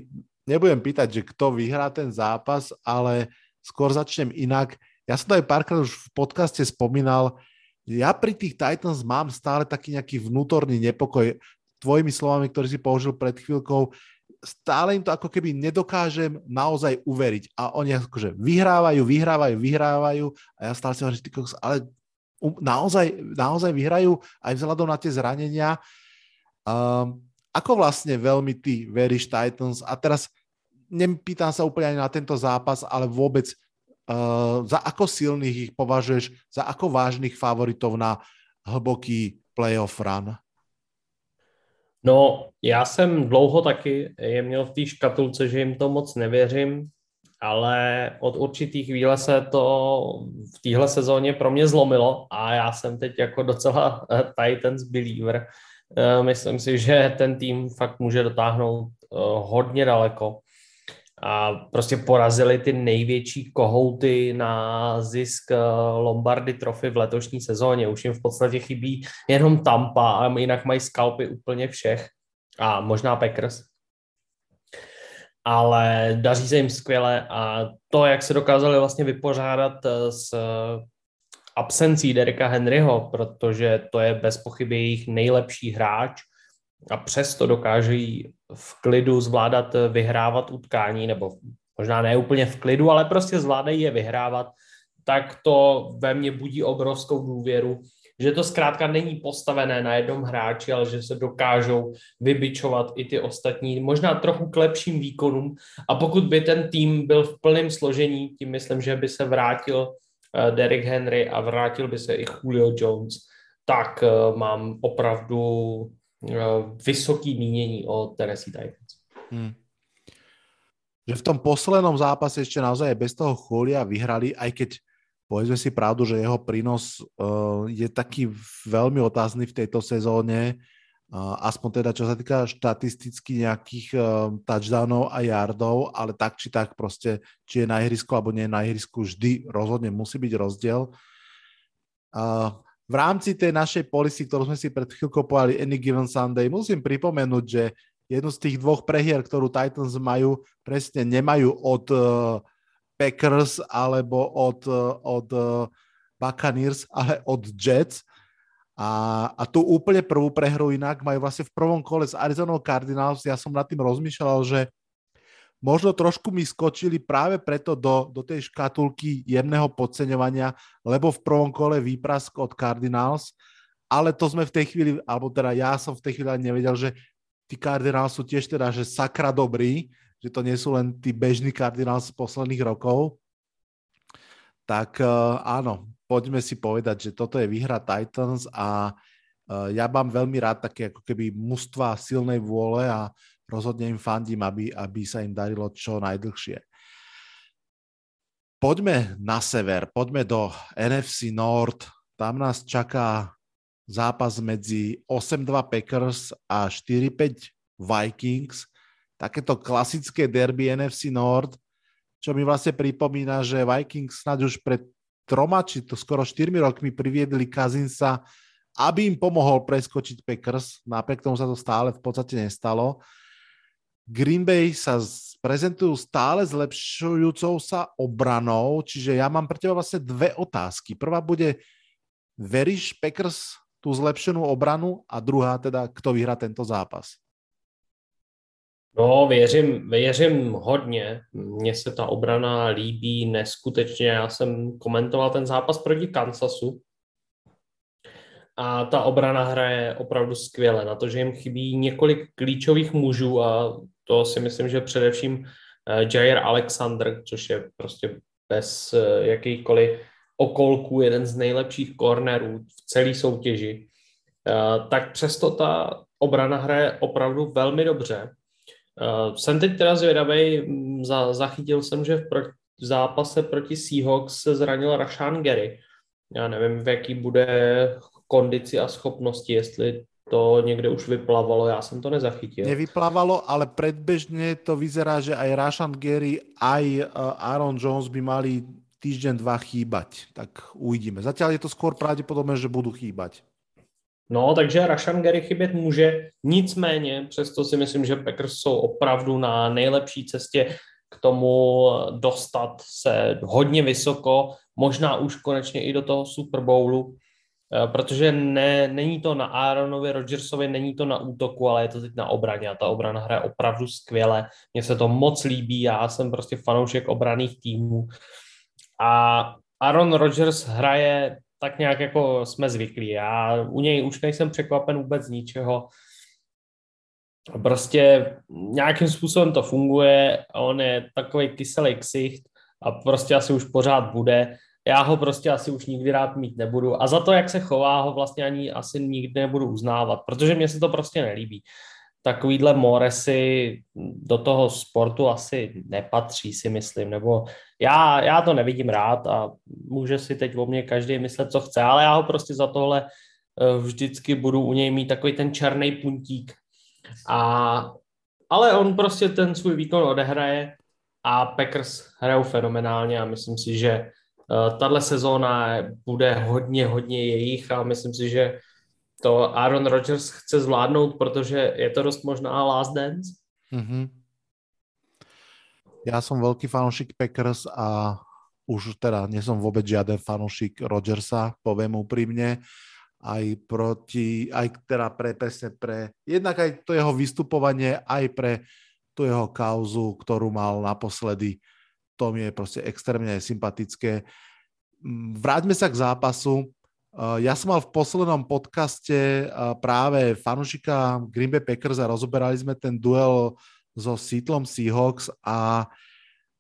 nebudem pýtať, že kto vyhrá ten zápas, ale skôr začnem inak ja som to aj párkrát už v podcaste spomínal, ja pri tých Titans mám stále taký nejaký vnútorný nepokoj. Tvojimi slovami, ktorý si použil pred chvíľkou, stále im to ako keby nedokážem naozaj uveriť. A oni akože vyhrávajú, vyhrávajú, vyhrávajú a ja stále si hovorím, že ale naozaj, naozaj vyhrajú aj vzhľadom na tie zranenia. Um, ako vlastne veľmi ty veríš Titans? A teraz nepýtam sa úplne ani na tento zápas, ale vôbec Uh, za ako silných ich považuješ, za ako vážných favoritov na hlboký playoff run? No, já jsem dlouho taky je měl v té škatulce, že jim to moc nevěřím, ale od určitých chvíle se to v téhle sezóně pro mě zlomilo a já jsem teď jako docela eh, Titans believer. Eh, myslím si, že ten tým fakt může dotáhnout hodně daleko a prostě porazili ty největší kohouty na zisk eh, Lombardy trofy v letošní sezóně. Už jim v podstatě chybí jenom Tampa a jinak mají skalpy úplně všech a možná Packers. Ale daří se jim skvěle a to, jak se dokázali vlastně vypořádat eh, s eh, absencí Dereka Henryho, protože to je bez pochyby jejich nejlepší hráč a přesto dokáží v klidu zvládat vyhrávat utkání, nebo možná ne úplně v klidu, ale prostě zvládají je vyhrávat, tak to ve mně budí obrovskou důvěru, že to zkrátka není postavené na jednom hráči, ale že se dokážou vybičovat i ty ostatní, možná trochu k lepším výkonům. A pokud by ten tým byl v plném složení, tím myslím, že by se vrátil eh, Derek Henry a vrátil by se i Julio Jones, tak eh, mám opravdu eh, vysoký mínění o Tennessee Titans. Hmm. Že v tom poslednom zápase ešte naozaj bez toho Chulia vyhrali, aj keď povedzme si pravdu, že jeho prínos uh, je taký veľmi otázny v tejto sezóne, uh, aspoň teda čo sa týka štatisticky nejakých uh, touchdownov a yardov, ale tak či tak proste, či je na ihrisku alebo nie je na ihrisku, vždy rozhodne musí byť rozdiel. Uh, v rámci tej našej policy, ktorú sme si pred chvíľkou povedali Any Given Sunday, musím pripomenúť, že jednu z tých dvoch prehier, ktorú Titans majú, presne nemajú od uh, Packers alebo od, od eh, Buccaneers, ale od Jets. A, a tu úplne prvú prehru inak majú vlastne v prvom kole s Arizona Cardinals. Ja som nad tým rozmýšľal, že možno trošku mi skočili práve preto do, do tej škatulky jemného podceňovania, lebo v prvom kole výprask od Cardinals, ale to sme v tej chvíli, alebo teda ja som v tej chvíli nevedel, že tí Cardinals sú tiež teda, že sakra dobrí, že to nie sú len tí bežní Cardinals z posledných rokov, tak uh, áno, poďme si povedať, že toto je výhra Titans a uh, ja mám veľmi rád také ako keby mužstva silnej vôle a rozhodne im fandím, aby, aby sa im darilo čo najdlhšie. Poďme na sever, poďme do NFC North. Tam nás čaká zápas medzi 8-2 Packers a 4-5 Vikings takéto klasické derby NFC Nord, čo mi vlastne pripomína, že Vikings snad už pred troma, či to skoro 4 rokmi priviedli Kazinsa, aby im pomohol preskočiť Packers. Napriek tomu sa to stále v podstate nestalo. Green Bay sa prezentujú stále zlepšujúcou sa obranou, čiže ja mám pre teba vlastne dve otázky. Prvá bude, veríš Packers tú zlepšenú obranu a druhá teda, kto vyhrá tento zápas? No, věřím, věřím hodně. Mně se ta obrana líbí neskutečně. Já jsem komentoval ten zápas proti Kansasu a ta obrana hraje opravdu skvěle. Na to, že jim chybí několik klíčových mužů a to si myslím, že především eh, Jair Alexander, což je prostě bez eh, jakýkoliv okolků jeden z nejlepších kornerů v celé soutěži, eh, tak přesto ta obrana hraje opravdu velmi dobře jsem teď teda zvědavý, mm, za, zachytil jsem, že v, pro, v zápase proti Seahawks se zranil Rashan Gary. Já nevím, v jaký bude kondici a schopnosti, jestli to někde už vyplavalo, já jsem to nezachytil. Nevyplavalo, ale predbežně to vyzerá, že aj Rashan Gary, aj eh, Aaron Jones by mali týždeň, dva chýbať. Tak uvidíme. Zatiaľ je to skôr pravděpodobné, že budú chýbať. No, takže Rashan Gary chybět může, nicméně přesto si myslím, že Packers jsou opravdu na nejlepší cestě k tomu dostat se hodně vysoko, možná už konečně i do toho Super Bowlu, eh, protože ne, není to na Aaronovi Rodgersovi, není to na útoku, ale je to teď na obraně a ta obrana hraje opravdu skvěle. Mně se to moc líbí, já jsem prostě fanoušek obraných týmů. A Aaron Rodgers hraje tak nějak jako jsme zvyklí. Já u něj už nejsem překvapen vůbec z ničeho. Prostě nějakým způsobem to funguje, on je takový kyselý ksicht a prostě asi už pořád bude. Já ho prostě asi už nikdy rád mít nebudu a za to, jak se chová, ho vlastně ani asi nikdy nebudu uznávat, protože mě se to prostě nelíbí takovýhle moresy do toho sportu asi nepatří, si myslím, nebo já, já to nevidím rád a může si teď o mě každý myslet, co chce, ale já ho prostě za tohle eh, vždycky budu u něj mít takový ten černý puntík. A, ale on prostě ten svůj výkon odehraje a Packers hrajou fenomenálně a myslím si, že tahle sezóna bude hodně, hodně jejich a myslím si, že to Aaron Rodgers chce zvládnout, protože je to dost možná last dance. Mm-hmm. Ja som veľký fanúšik Packers a už teda nie som vôbec žiaden fanúšik Rodgersa, poviem úprimne aj proti, aj teda pre, presne pre, jednak aj to jeho vystupovanie, aj pre tú jeho kauzu, ktorú mal naposledy, to mi je proste extrémne sympatické. Mm, vráťme sa k zápasu. Ja som mal v poslednom podcaste práve fanušika Green Bay Packers a rozoberali sme ten duel so Seattleom Seahawks a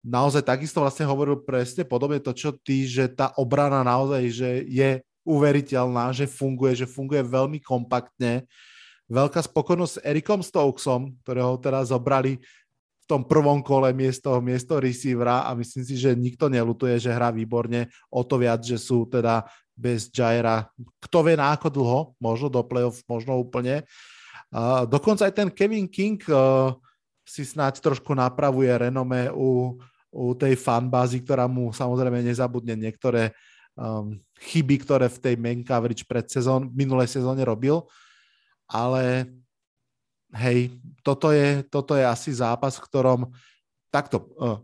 naozaj takisto vlastne hovoril presne podobne to, čo ty, že tá obrana naozaj, že je uveriteľná, že funguje, že funguje veľmi kompaktne. Veľká spokojnosť s Erikom Stokesom, ktorého teraz zobrali tom prvom kole miesto, miesto receivera a myslím si, že nikto nelutuje, že hrá výborne, o to viac, že sú teda bez Jaira, kto vie na ako dlho, možno do playoff, možno úplne. Uh, dokonca aj ten Kevin King uh, si snáď trošku napravuje renome u, u tej fanbázy, ktorá mu samozrejme nezabudne niektoré um, chyby, ktoré v tej main coverage pred sezón, minulej sezóne robil, ale hej, toto je, toto je asi zápas, v ktorom takto, uh,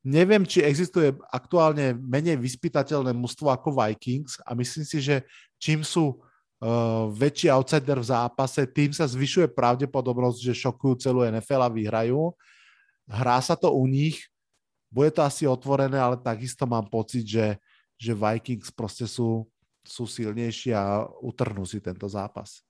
neviem, či existuje aktuálne menej vyspytateľné mužstvo ako Vikings a myslím si, že čím sú uh, väčší outsider v zápase, tým sa zvyšuje pravdepodobnosť, že šokujú celú NFL a vyhrajú. Hrá sa to u nich, bude to asi otvorené, ale takisto mám pocit, že že Vikings prostě sú, sú silnější a utrhnú si tento zápas.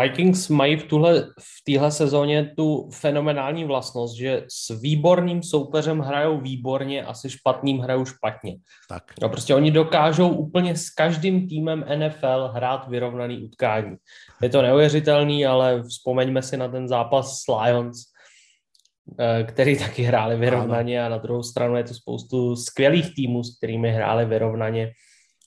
Vikings mají v, tuhle, v téhle sezóně tu fenomenální vlastnost, že s výborným soupeřem hrajou výborně a se špatným hrajou špatně. Tak. No prostě oni dokážou úplně s každým týmem NFL hrát vyrovnaný utkání. Je to neuvěřitelný, ale vzpomeňme si na ten zápas s Lions, Eh, který taky hráli vyrovnaně a na druhou stranu je to spoustu skvělých týmů, s kterými hráli vyrovnaně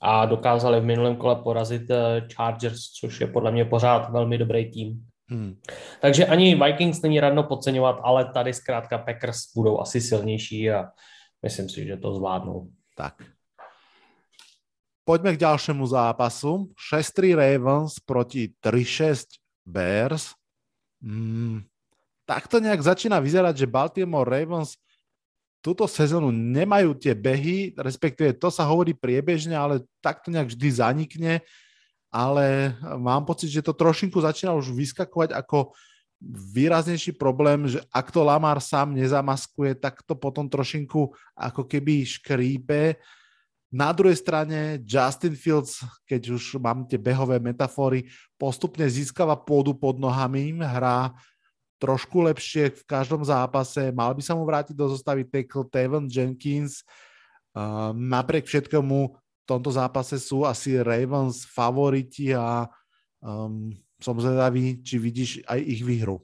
a dokázali v minulém kole porazit eh, Chargers, což je podle mě pořád velmi dobrý tým. Hmm. Takže ani Vikings není radno podceňovat, ale tady zkrátka Packers budou asi silnější a myslím si, že to zvládnou. Tak. Poďme k ďalšiemu zápasu. 6-3 Ravens proti 3-6 Bears. Hmm tak to nejak začína vyzerať, že Baltimore Ravens túto sezónu nemajú tie behy, respektíve to sa hovorí priebežne, ale tak to nejak vždy zanikne, ale mám pocit, že to trošinku začína už vyskakovať ako výraznejší problém, že ak to Lamar sám nezamaskuje, tak to potom trošinku ako keby škrípe. Na druhej strane Justin Fields, keď už mám tie behové metafory, postupne získava pôdu pod nohami, hrá trošku lepšie v každom zápase. Mal by sa mu vrátiť do zostavy tackle Tevon Jenkins. Uh, napriek všetkému v tomto zápase sú asi Ravens favoriti a um, som zvedavý, či vidíš aj ich výhru.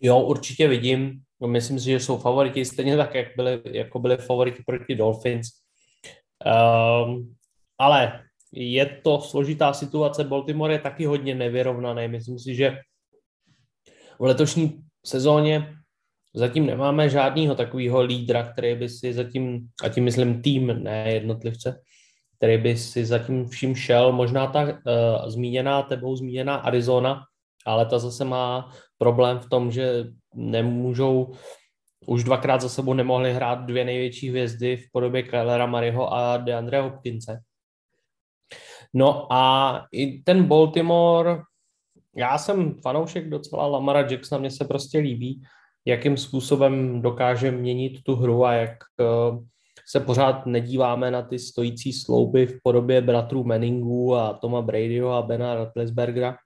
Jo, určitě vidím. Myslím si, že jsou favoriti stejně tak, jak byli, jako byli favoriti proti Dolphins. Um, ale je to složitá situace. Baltimore je taky hodně nevyrovnaný. Myslím si, že v letošní sezóně zatím nemáme žádného takového lídra, který by si zatím, a tím myslím tým, ne jednotlivce, který by si zatím vším šel. Možná ta uh, zmíněná, tebou zmíněná Arizona, ale ta zase má problém v tom, že nemůžou, už dvakrát za sebou nemohli hrát dvě největší hvězdy v podobě Kylera Mariho a DeAndre Hopkinse. No a i ten Baltimore já jsem fanoušek docela Lamara Jacksona, mně se prostě líbí, jakým způsobem dokáže měnit tu hru a jak uh, se pořád nedíváme na ty stojící slouby v podobě bratrů Manningu a Toma Bradyho a Bena Roethlisbergera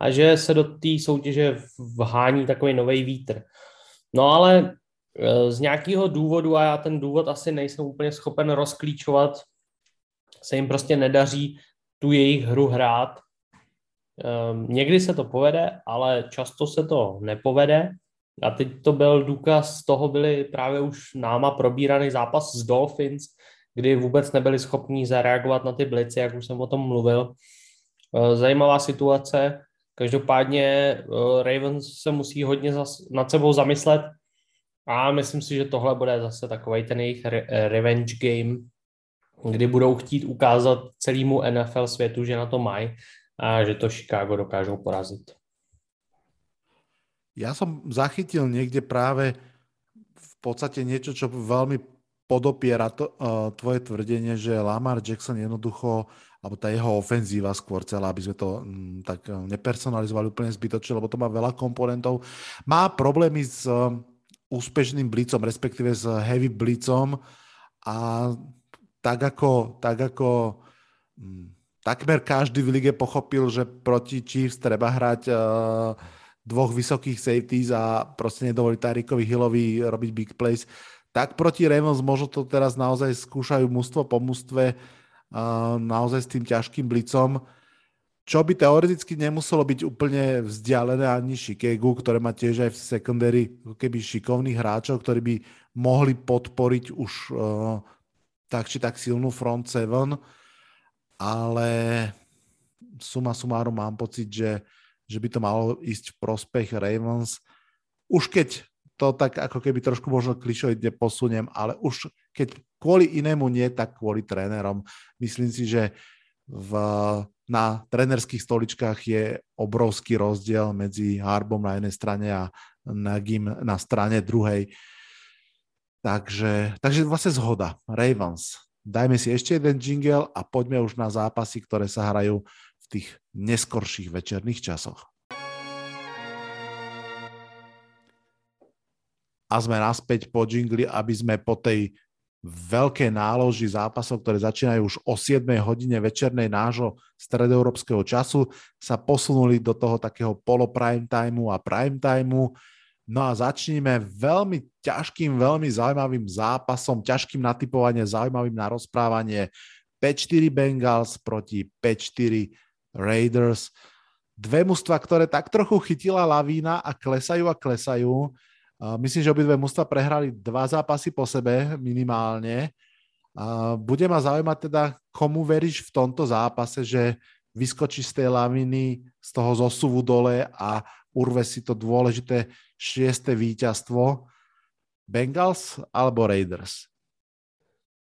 a že se do té soutěže vhání takový nový vítr. No ale uh, z nějakého důvodu, a já ten důvod asi nejsem úplně schopen rozklíčovat, se jim prostě nedaří tu jejich hru hrát někdy se to povede, ale často se to nepovede. A teď to byl důkaz toho, byly právě už náma probíraný zápas s Dolphins, kdy vůbec nebyli schopní zareagovat na ty blici, jak už jsem o tom mluvil. Ehm, zajímavá situace. Každopádně ehm, Ravens se musí hodně nad sebou zamyslet, A myslím si, že tohle bude zase takový ten jejich re- revenge game, kdy budou chtít ukázat celému NFL světu, že na to mají a že to Chicago dokážou porazit. Ja som zachytil niekde práve v podstate niečo, čo veľmi podopiera to, uh, tvoje tvrdenie, že Lamar Jackson jednoducho, alebo tá jeho ofenzíva skôr celá, aby sme to um, tak uh, nepersonalizovali úplne zbytočne, lebo to má veľa komponentov, má problémy s uh, úspešným blicom, respektíve s heavy blicom a tak ako, tak ako um, takmer každý v lige pochopil, že proti Chiefs treba hrať uh, dvoch vysokých safeties a proste nedovoliť Tyrikovi Hillovi robiť big plays, tak proti Ravens možno to teraz naozaj skúšajú mústvo po mústve uh, naozaj s tým ťažkým blicom, čo by teoreticky nemuselo byť úplne vzdialené ani Chicago, ktoré má tiež aj v secondary keby šikovných hráčov, ktorí by mohli podporiť už uh, tak či tak silnú front seven ale suma sumárum mám pocit, že, že by to malo ísť v prospech Ravens. Už keď to tak ako keby trošku možno klišoidne posuniem, ale už keď kvôli inému nie, tak kvôli trénerom. Myslím si, že v, na trenerských stoličkách je obrovský rozdiel medzi Harbom na jednej strane a Nagim na strane druhej. Takže, takže vlastne zhoda. Ravens Dajme si ešte jeden jingle a poďme už na zápasy, ktoré sa hrajú v tých neskorších večerných časoch. A sme naspäť po jingli, aby sme po tej veľké náloži zápasov, ktoré začínajú už o 7 hodine večernej nášho stredoeurópskeho času, sa posunuli do toho takého polo prime timeu a prime timeu. No a začneme veľmi ťažkým, veľmi zaujímavým zápasom, ťažkým na typovanie, zaujímavým na rozprávanie. 5-4 Bengals proti 5-4 Raiders. Dve mužstva, ktoré tak trochu chytila lavína a klesajú a klesajú. Myslím, že obidve mužstva prehrali dva zápasy po sebe minimálne. Bude ma zaujímať teda, komu veríš v tomto zápase, že vyskočí z tej laviny, z toho zosuvu dole a urve si to dôležité šieste víťazstvo. Bengals alebo Raiders?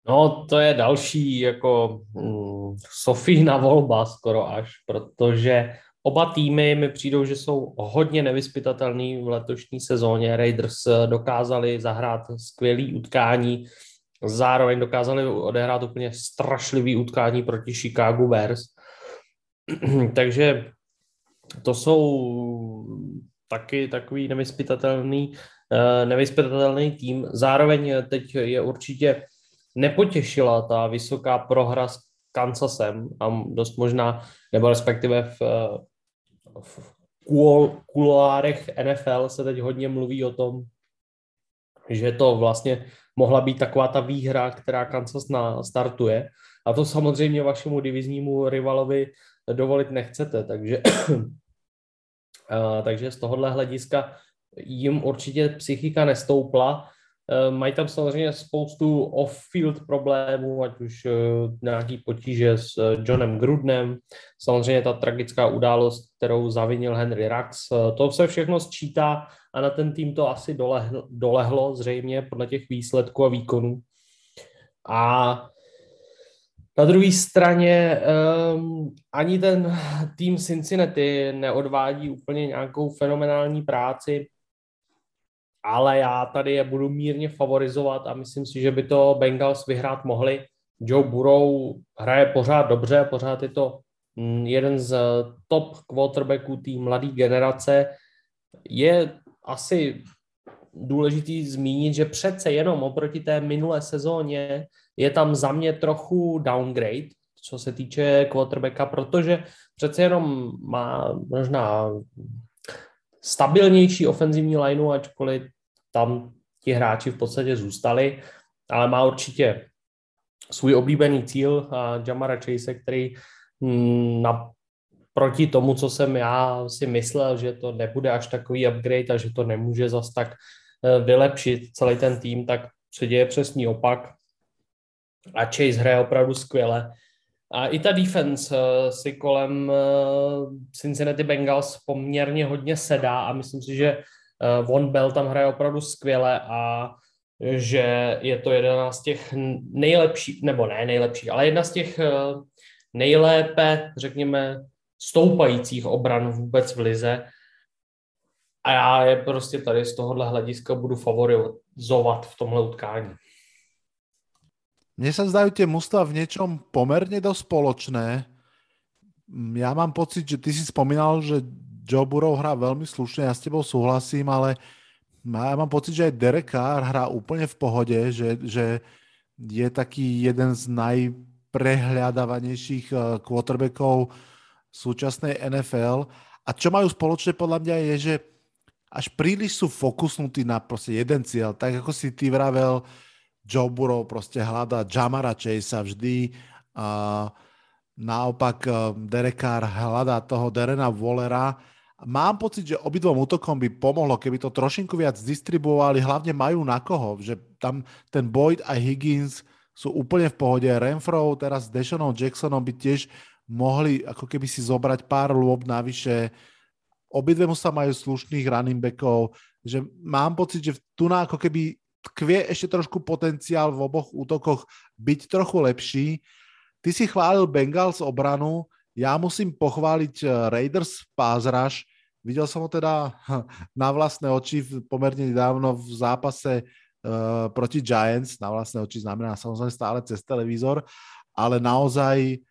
No, to je další jako mm, Sofína volba skoro až, protože oba týmy mi přijdou, že jsou hodně nevyspytatelný v letošní sezóně. Raiders dokázali zahrát skvělý utkání, zároveň dokázali odehrát úplně strašlivý utkání proti Chicago Bears. [clears throat] Takže to jsou taky takový nevyspytatelný, eh, nevyspytatelný tým. Zároveň teď je určitě nepotěšila ta vysoká prohra s Kansasem a dost možná, nebo respektive v, v kuloárech NFL se teď hodně mluví o tom, že to vlastně mohla být taková ta výhra, která Kansas na, startuje. A to samozřejmě vašemu diviznímu rivalovi dovolit nechcete, takže takže z tohohle hlediska jim určitě psychika nestoupla. E, mají tam samozřejmě spoustu off-field problémů, ať už e, nějaký potíže s Johnem Grudnem, samozřejmě ta tragická událost, kterou zavinil Henry Rax. To se všechno sčítá a na ten tým to asi dolehlo, dolehlo zřejmě podle těch výsledků a výkonů. A na druhé straně um, ani ten tým Cincinnati neodvádí úplně nějakou fenomenální práci, ale já tady je budu mírně favorizovat a myslím si, že by to Bengals vyhrát mohli. Joe Burrow hraje pořád dobře, pořád je to mm, jeden z top quarterbacků té mladé generace. Je asi důležitý zmínit, že přece jenom oproti té minulé sezóně je tam za mě trochu downgrade, co se týče quarterbacka, protože přece jenom má možná stabilnější ofenzivní lineu, ačkoliv tam ti hráči v podstatě zůstali, ale má určitě svůj oblíbený cíl Jamara Chase, který mm, na proti tomu, co jsem já si myslel, že to nebude až takový upgrade a že to nemůže zas tak eh, vylepšit celý ten tým, tak se děje přesný opak a Chase hraje opravdu skvěle. A i ta defense uh, si kolem uh, Cincinnati Bengals poměrně hodně sedá a myslím si, že Von Bell tam hraje opravdu skvěle a že je to jedna z těch nejlepších, nebo ne nejlepších, ale jedna z těch nejlépe, řekněme, stoupajících obran vůbec v lize. A já je prostě tady z tohohle hlediska budu favorizovat v tomhle utkání. Mne sa zdajú tie mužstva v niečom pomerne dosť spoločné. Ja mám pocit, že ty si spomínal, že Joe Burrow hrá veľmi slušne, ja s tebou súhlasím, ale ja mám pocit, že aj Derek Carr hrá úplne v pohode, že, že je taký jeden z najprehľadávanejších eh, quarterbackov súčasnej NFL. A čo majú spoločne podľa mňa je, že až príliš sú fokusnutí na proste jeden cieľ. Tak ako si ty vravel, Joe Burrow proste hľadá Jamara Chasea vždy. A naopak eh, Derek Carr hľadá toho Derena Wallera. Mám pocit, že obidvom útokom by pomohlo, keby to trošinku viac distribuovali, hlavne majú na koho, že tam ten Boyd a Higgins sú úplne v pohode. Renfro teraz s Deshanom Jacksonom by tiež mohli ako keby si zobrať pár lôb navyše. Obidve sa majú slušných running backov, že mám pocit, že tu na ako keby tkvie ešte trošku potenciál v oboch útokoch byť trochu lepší. Ty si chválil Bengals obranu, ja musím pochváliť eh, Raiders pázraž. Videl som ho teda [laughs] na vlastné oči pomerne nedávno v zápase uh, proti Giants. Na vlastné oči znamená samozrejme stále cez televízor, ale naozaj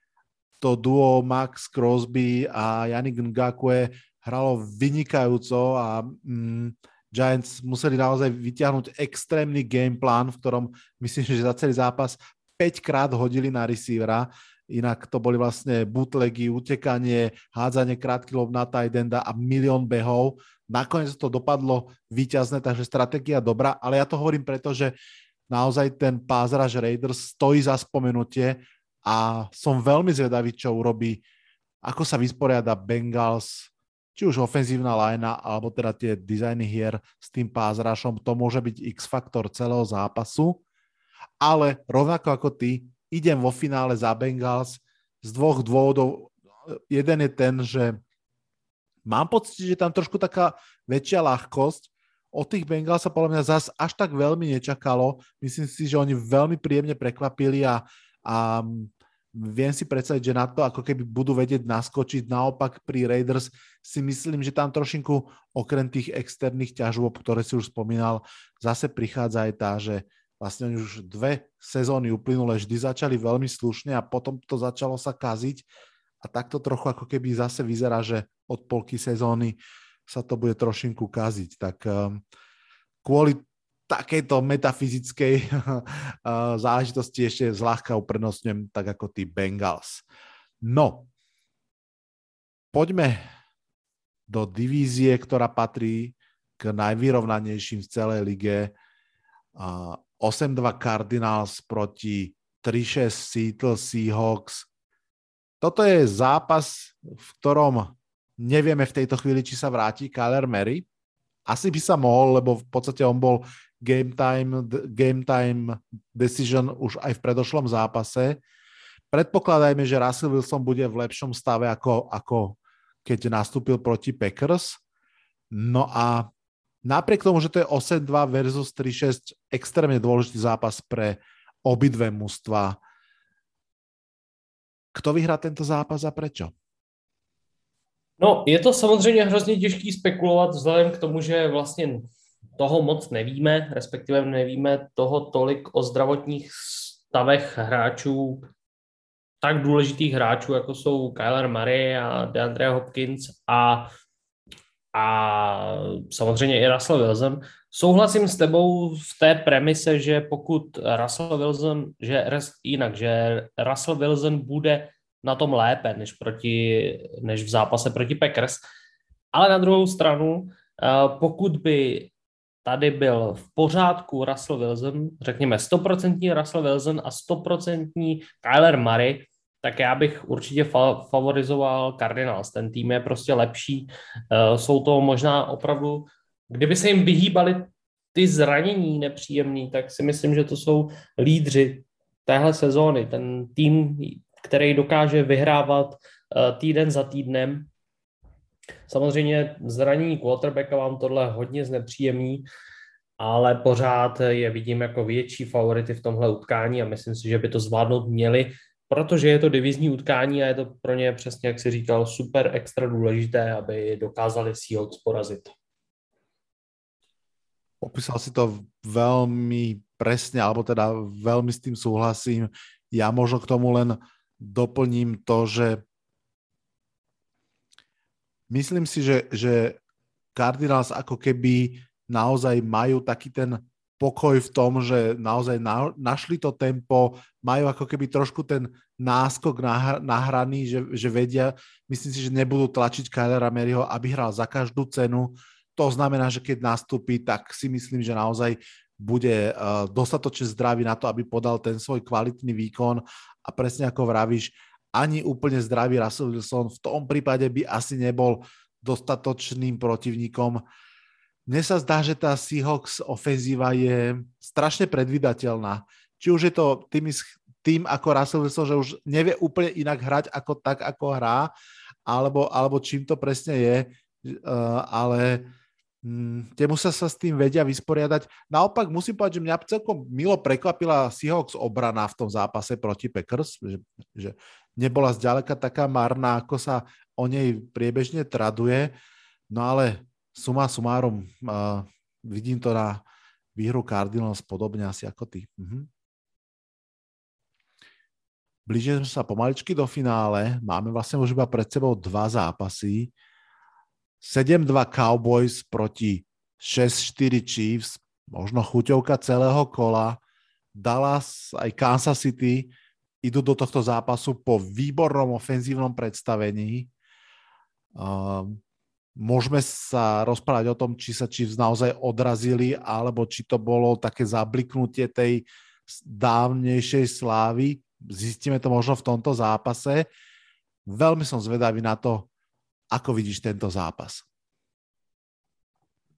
to duo Max Crosby a Yannick Ngakwe hralo vynikajúco a mm, Giants museli naozaj vyťahnuť extrémny game plan, v ktorom myslím, že za celý zápas 5 krát hodili na receivera, inak to boli vlastne bootlegy, utekanie, hádzanie krátky lob na tight enda a milión behov. Nakoniec to dopadlo víťazné, takže stratégia dobrá, ale ja to hovorím preto, že naozaj ten pázraž Raiders stojí za spomenutie a som veľmi zvedavý, čo urobí, ako sa vysporiada Bengals či už ofenzívna lajna, alebo teda tie dizajny hier s tým pázrašom, to môže byť X-faktor celého zápasu. Ale rovnako ako ty, idem vo finále za Bengals z dvoch dôvodov. Jeden je ten, že mám pocit, že tam trošku taká väčšia ľahkosť. Od tých Bengals sa podľa mňa zas až tak veľmi nečakalo. Myslím si, že oni veľmi príjemne prekvapili a, a viem si predstaviť, že na to ako keby budú vedieť naskočiť. Naopak pri Raiders si myslím, že tam trošinku okrem tých externých ťažôb, ktoré si už spomínal, zase prichádza aj tá, že vlastne oni už dve sezóny uplynulé vždy začali veľmi slušne a potom to začalo sa kaziť a takto trochu ako keby zase vyzerá, že od polky sezóny sa to bude trošinku kaziť. Tak um, kvôli takejto metafyzickej [laughs] záležitosti ešte zľahka uprednostňujem tak ako tí Bengals. No, poďme do divízie, ktorá patrí k najvyrovnanejším v celej lige. 8-2 Cardinals proti 3-6 Seattle Seahawks. Toto je zápas, v ktorom nevieme v tejto chvíli, či sa vráti Kyler Mary. Asi by sa mohol, lebo v podstate on bol game time, game time decision už aj v predošlom zápase. Predpokladajme, že Russell Wilson bude v lepšom stave ako, ako keď nastúpil proti Packers. No a napriek tomu, že to je 8-2 versus 3-6, extrémne dôležitý zápas pre obidve mužstva. Kto vyhrá tento zápas a prečo? No, je to samozřejmě hrozně těžký spekulovat vzhledem k tomu, že vlastně toho moc nevíme, respektive nevíme toho tolik o zdravotních stavech hráčů, tak důležitých hráčů, jako jsou Kyler Murray a DeAndre Hopkins a, a samozřejmě i Russell Wilson. Souhlasím s tebou v té premise, že pokud Russell Wilson, že jinak, že Russell Wilson bude na tom lépe než, proti, než v zápase proti Packers, ale na druhou stranu, pokud by tady byl v pořádku Russell Wilson, řekněme 100% Russell Wilson a 100% Kyler Murray, tak já bych určitě fa- favorizoval Cardinals. Ten tým je prostě lepší. Uh, jsou to možná opravdu, kdyby se jim vyhýbali ty zranění nepříjemný, tak si myslím, že to jsou lídři téhle sezóny. Ten tým, který dokáže vyhrávat uh, týden za týdnem Samozřejmě zranění quarterbacka vám tohle hodně znepříjemní, ale pořád je vidím jako větší favority v tomhle utkání a myslím si, že by to zvládnout měli, protože je to divizní utkání a je to pro ně přesně, jak si říkal, super extra důležité, aby dokázali Seahawks porazit. Popísal si to veľmi presne, alebo teda veľmi s tým súhlasím. Ja možno k tomu len doplním to, že myslím si, že, že Cardinals ako keby naozaj majú taký ten pokoj v tom, že naozaj na, našli to tempo, majú ako keby trošku ten náskok nahraný, že, že vedia, myslím si, že nebudú tlačiť Kylera Maryho, aby hral za každú cenu. To znamená, že keď nastúpi, tak si myslím, že naozaj bude uh, dostatočne zdravý na to, aby podal ten svoj kvalitný výkon a presne ako vravíš, ani úplne zdravý Russell Wilson v tom prípade by asi nebol dostatočným protivníkom. Mne sa zdá, že tá Seahawks ofenzíva je strašne predvydateľná. Či už je to tým, tým ako Russell Wilson, že už nevie úplne inak hrať ako tak, ako hrá, alebo, alebo čím to presne je, uh, ale Mm, tie musia sa s tým vedia vysporiadať. Naopak musím povedať, že mňa celkom milo prekvapila Seahawks obrana v tom zápase proti Packers, že, že nebola zďaleka taká marná, ako sa o nej priebežne traduje. No ale suma sumárom uh, vidím to na výhru Cardinals podobne asi ako ty. Mhm. Blížime sa pomaličky do finále. Máme vlastne už iba pred sebou dva zápasy. 7-2 Cowboys proti 6-4 Chiefs, možno chuťovka celého kola. Dallas aj Kansas City idú do tohto zápasu po výbornom ofenzívnom predstavení. Um, môžeme sa rozprávať o tom, či sa Chiefs naozaj odrazili, alebo či to bolo také zabliknutie tej dávnejšej slávy. Zistíme to možno v tomto zápase. Veľmi som zvedavý na to, Ako vidíš tento zápas?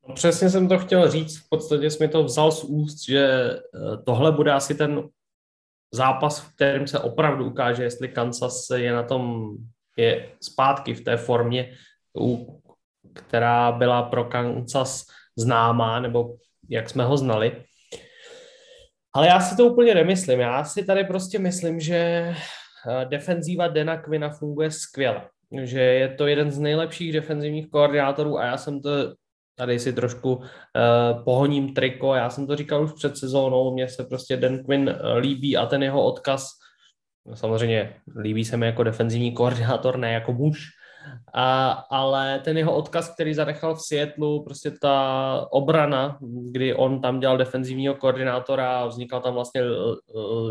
No, přesně jsem to chtěl říct, v podstatě jsi mi to vzal z úst, že eh, tohle bude asi ten zápas, v kterém se opravdu ukáže, jestli Kansas je na tom, je zpátky v té formě, která byla pro Kansas známá, nebo jak jsme ho znali. Ale já si to úplně nemyslím. Já si tady prostě myslím, že eh, defenzíva Dena Quina funguje skvěle že je to jeden z nejlepších defenzivních koordinátorů a já jsem to tady si trošku uh, pohoním triko, já jsem to říkal už před sezónou, mně se prostě Dan Quinn uh, líbí a ten jeho odkaz, no samozřejmě líbí se mi jako defenzivní koordinátor, ne jako muž, a, ale ten jeho odkaz, který zanechal v Seattleu, prostě ta obrana, kdy on tam dělal defenzivního koordinátora vznikal tam vlastně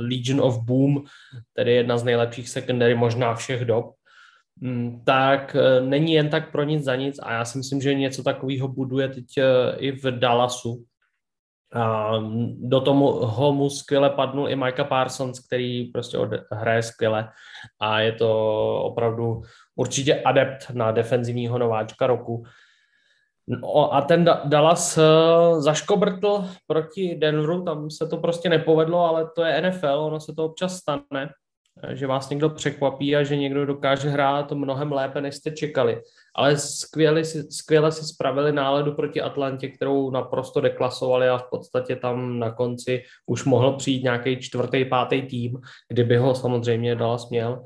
Legion of Boom, tedy jedna z nejlepších secondary možná všech dob, tak e, není jen tak pro nic za nic a já si myslím, že něco takového buduje teď e, i v Dallasu. A do toho mu skvěle padnul i Micah Parsons, který prostě hraje skvěle a je to opravdu určitě adept na defenzivního nováčka roku. No a ten Dallas e, zaškobrtl proti Denveru, tam se to prostě nepovedlo, ale to je NFL, ono se to občas stane že vás někdo překvapí a že někdo dokáže hrát mnohem lépe, než jste čekali. Ale skvěle si, skvěle si spravili náledu proti Atlantě, kterou naprosto deklasovali a v podstatě tam na konci už mohl přijít nějaký čtvrtý, pátý tým, kdyby ho samozřejmě dala směl.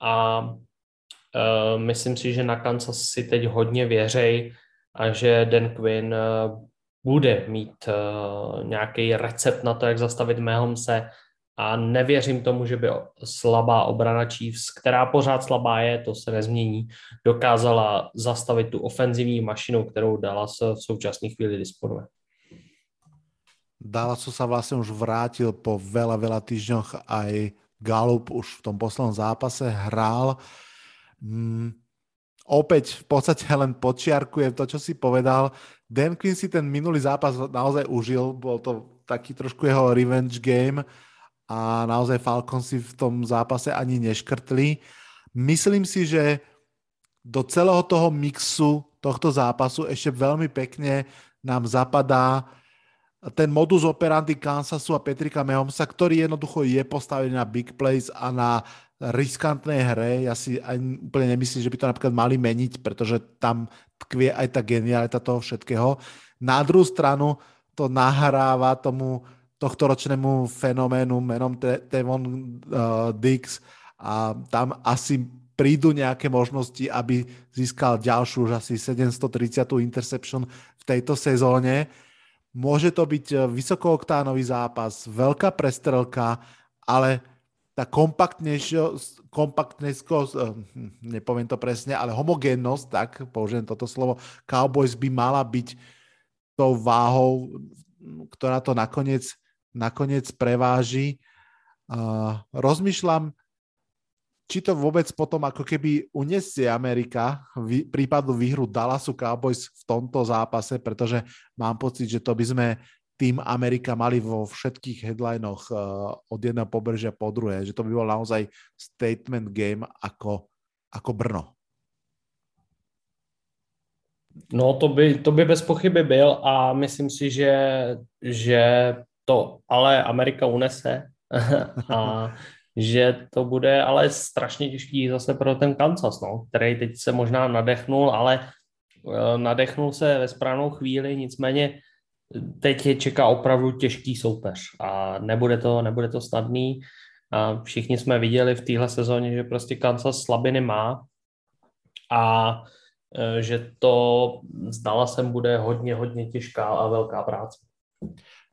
A uh, myslím si, že na Kansas si teď hodně věřej a že Dan Quinn uh, bude mít uh, nějaký recept na to, jak zastavit Mahomse, a nevěřím tomu, že by slabá obrana Chiefs, která pořád slabá je, to se nezmění, dokázala zastavit tu ofenzivní mašinu, kterou Dallas v současné chvíli disponuje. Dallasu sa vlastne už vrátil po veľa, veľa týždňoch aj Galup už v tom poslednom zápase hrál. Mm, opäť v podstate len počiarkujem to, čo si povedal. Dan Quinn si ten minulý zápas naozaj užil, bol to taký trošku jeho revenge game a naozaj Falcons si v tom zápase ani neškrtli. Myslím si, že do celého toho mixu tohto zápasu ešte veľmi pekne nám zapadá ten modus operandi Kansasu a Petrika Mahomesa, ktorý jednoducho je postavený na big plays a na riskantnej hre. Ja si ani úplne nemyslím, že by to napríklad mali meniť, pretože tam tkvie aj tá genialita toho všetkého. Na druhú stranu to nahráva tomu tohtoročnému fenoménu menom Tevon uh, Dix a tam asi prídu nejaké možnosti, aby získal ďalšiu už asi 730. interception v tejto sezóne. Môže to byť eh, vysokooktánový zápas, veľká prestrelka, ale tá kompaktnejšia, kompaktnejskosť, eh, hm, nepoviem to presne, ale homogénnosť, tak použijem toto slovo, Cowboys by mala byť tou váhou, ktorá to nakoniec, nakoniec preváži. Uh, rozmýšľam, či to vôbec potom ako keby unesie Amerika v prípadu výhru Dallasu Cowboys v tomto zápase, pretože mám pocit, že to by sme tým Amerika mali vo všetkých headlinoch uh, od jedného pobrežia po druhé, že to by bol naozaj statement game ako, ako Brno. No to by, to by bez pochyby byl a myslím si, že, že to ale Amerika unese [laughs] a že to bude ale strašně těžký zase pro ten Kansas, no, který teď se možná nadechnul, ale uh, nadechnul se ve správnou chvíli, nicméně teď je čeká opravdu těžký soupeř a nebude to, nebude to snadný. A všichni jsme viděli v téhle sezóně, že prostě Kansas slabiny má a uh, že to zdala sem bude hodně, hodně těžká a velká práce.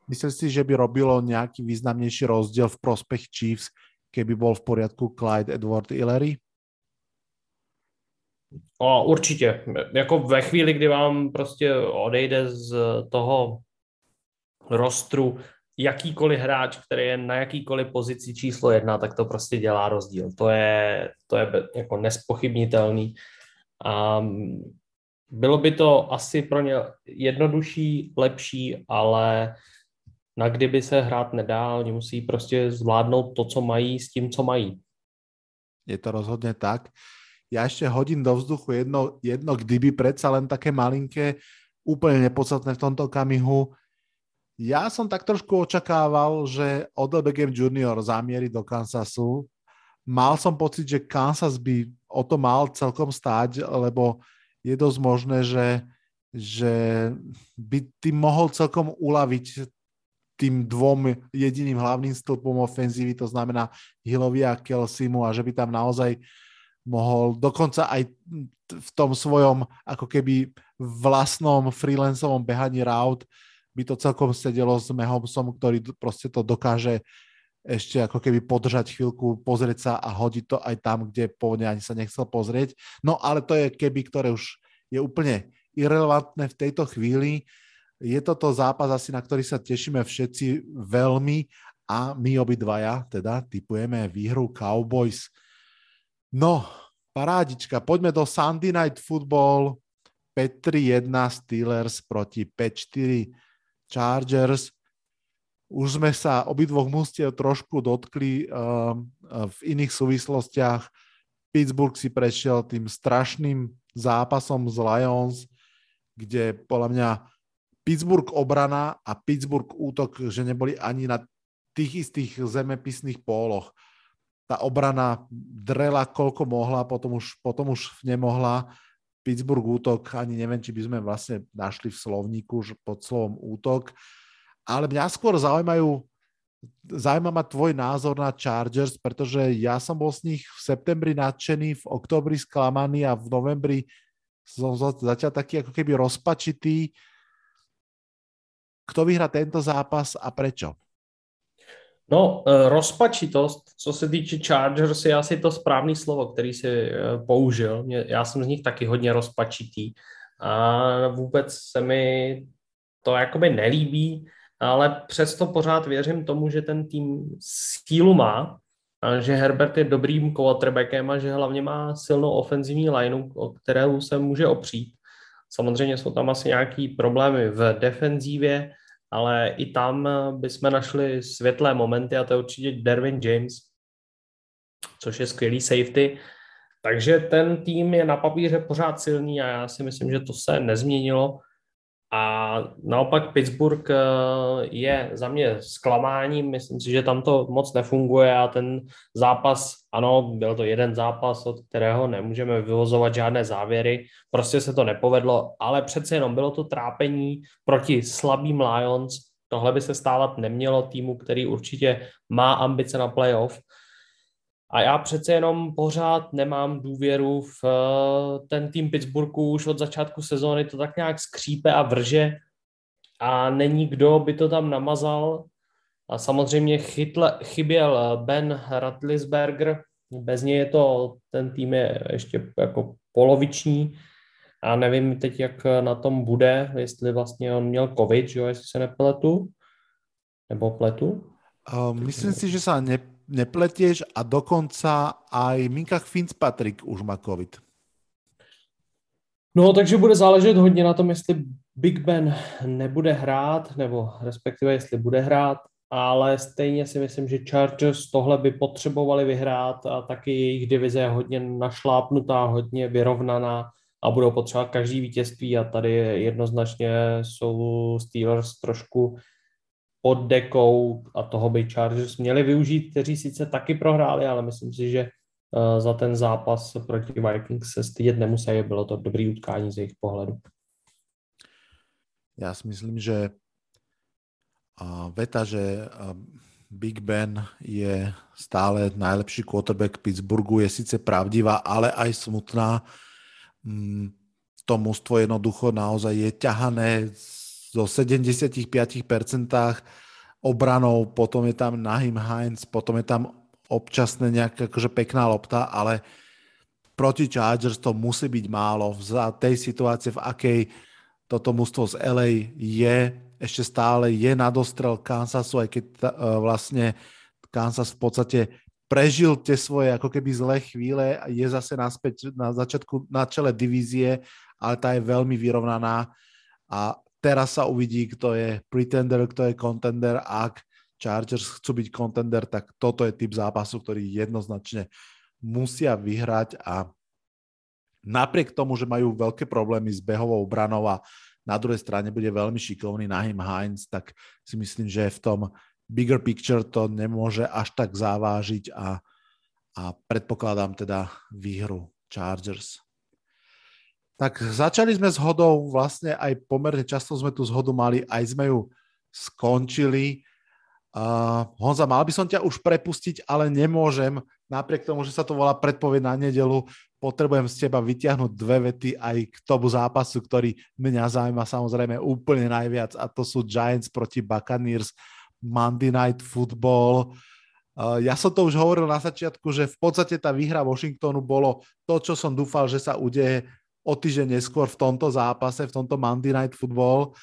Myslíš si, že by robilo nějaký významnější rozdíl v prospech Chiefs, keby bol v poriadku Clyde Edward Hillary? O, určitě. Jako ve chvíli, kdy vám prostě odejde z toho rostru jakýkoliv hráč, který je na jakýkoliv pozici číslo jedna, tak to prostě dělá rozdíl. To je, to je jako nespochybnitelný. A bylo by to asi pro ně jednodušší, lepší, ale na kdyby se hrát nedá, oni musí prostě zvládnout to, co mají s tím, co mají. Je to rozhodně tak. Já ještě hodím do vzduchu jedno, jedno kdyby predsa len také malinké, úplně nepodstatné v tomto kamihu. Ja som tak trošku očakával, že Odell Beckham Jr. zamierí do Kansasu. Mal som pocit, že Kansas by o to mal celkom stáť, lebo je dosť možné, že, že by tým mohol celkom uľaviť tým dvom jediným hlavným stĺpom ofenzívy, to znamená Hillovi a Kelsimu a že by tam naozaj mohol dokonca aj v tom svojom ako keby vlastnom freelancovom behaní route by to celkom sedelo s Mahomsom, ktorý proste to dokáže ešte ako keby podržať chvíľku, pozrieť sa a hodiť to aj tam, kde pôvodne ani sa nechcel pozrieť. No ale to je keby, ktoré už je úplne irrelevantné v tejto chvíli je toto zápas asi, na ktorý sa tešíme všetci veľmi a my obidvaja teda typujeme výhru Cowboys. No, parádička, poďme do Sunday Night Football 5-3-1 Steelers proti 5-4 Chargers. Už sme sa obidvoch mústiev trošku dotkli uh, v iných súvislostiach. Pittsburgh si prešiel tým strašným zápasom z Lions, kde podľa mňa Pittsburgh obrana a Pittsburgh útok, že neboli ani na tých istých zemepisných póloch. Tá obrana drela koľko mohla, potom už, potom už nemohla. Pittsburgh útok, ani neviem, či by sme vlastne našli v slovníku pod slovom útok. Ale mňa skôr zaujímajú, zaujíma ma tvoj názor na Chargers, pretože ja som bol z nich v septembri nadšený, v oktobri sklamaný a v novembri som zatiaľ taký ako keby rozpačitý kto vyhrá tento zápas a prečo? No, eh, rozpačitost, co se týče Chargers, je asi to správný slovo, který si eh, použil. Já jsem z nich taky hodně rozpačitý a vůbec se mi to jakoby nelíbí, ale přesto pořád věřím tomu, že ten tým sílu má, že Herbert je dobrým quarterbackem a že hlavně má silnou ofenzivní lineu, o kterou se může opřít. Samozřejmě jsou tam asi nějaký problémy v defenzívě, ale i tam bychom našli světlé momenty a to je určitě Derwin James, což je skvělý safety. Takže ten tým je na papíře pořád silný a já si myslím, že to se nezměnilo. A naopak Pittsburgh eh, je za mě zklamáním, myslím si, že tam to moc nefunguje a ten zápas, ano, byl to jeden zápas, od kterého nemůžeme vyvozovat žádné závěry, prostě se to nepovedlo, ale přece jenom bylo to trápení proti slabým Lions, tohle by se stávat nemělo týmu, který určitě má ambice na playoff, a já přece jenom pořád nemám důvěru v eh, ten tým Pittsburghu, už od začátku sezóny to tak nějak skřípe a vrže a není kdo by to tam namazal. A samozřejmě chytle, chyběl eh, Ben Ratlisberger, bez něj je to, ten tým je ještě jako poloviční a nevím teď, jak na tom bude, jestli vlastně on měl covid, že jo, jestli se nepletu, nebo pletu. Um, myslím si, že sa ne, nepletieš a dokonca aj Minka Fitzpatrick už má COVID. No, takže bude záležet hodně na tom, jestli Big Ben nebude hrát, nebo respektive jestli bude hrát, ale stejně si myslím, že Chargers tohle by potřebovali vyhrát a taky jejich divize je hodně našlápnutá, hodně vyrovnaná a budou potřebovat každý vítězství a tady jednoznačně jsou Steelers trošku pod dekou a toho by Chargers měli využít, kteří sice taky prohráli, ale myslím si, že eh, za ten zápas proti Vikings se stydět nemusí, bylo to dobrý utkání z jejich pohledu. Já si myslím, že veta, že Big Ben je stále najlepší quarterback Pittsburghu, je sice pravdivá, ale aj smutná. Mm, to mužstvo jednoducho naozaj je ťahané z zo 75% obranou, potom je tam Nahim Heinz, potom je tam občasne nejaká akože pekná lopta, ale proti Chargers to musí byť málo. Za tej situácie, v akej toto mužstvo z LA je, ešte stále je nadostrel Kansasu, aj keď uh, vlastne Kansas v podstate prežil tie svoje ako keby zlé chvíle a je zase naspäť na začiatku na čele divízie, ale tá je veľmi vyrovnaná a teraz sa uvidí, kto je pretender, kto je contender. Ak Chargers chcú byť contender, tak toto je typ zápasu, ktorý jednoznačne musia vyhrať a napriek tomu, že majú veľké problémy s behovou branou a na druhej strane bude veľmi šikovný Nahim Heinz, tak si myslím, že v tom bigger picture to nemôže až tak zavážiť a, a predpokladám teda výhru Chargers. Tak začali sme s hodou, vlastne aj pomerne často sme tu zhodu mali, aj sme ju skončili. Uh, Honza, mal by som ťa už prepustiť, ale nemôžem. Napriek tomu, že sa to volá predpoveď na nedelu, potrebujem z teba vyťahnuť dve vety aj k tomu zápasu, ktorý mňa zaujíma samozrejme úplne najviac a to sú Giants proti Buccaneers, Monday Night Football. Uh, ja som to už hovoril na začiatku, že v podstate tá výhra Washingtonu bolo to, čo som dúfal, že sa udeje o týždeň neskôr v tomto zápase, v tomto Monday Night Football.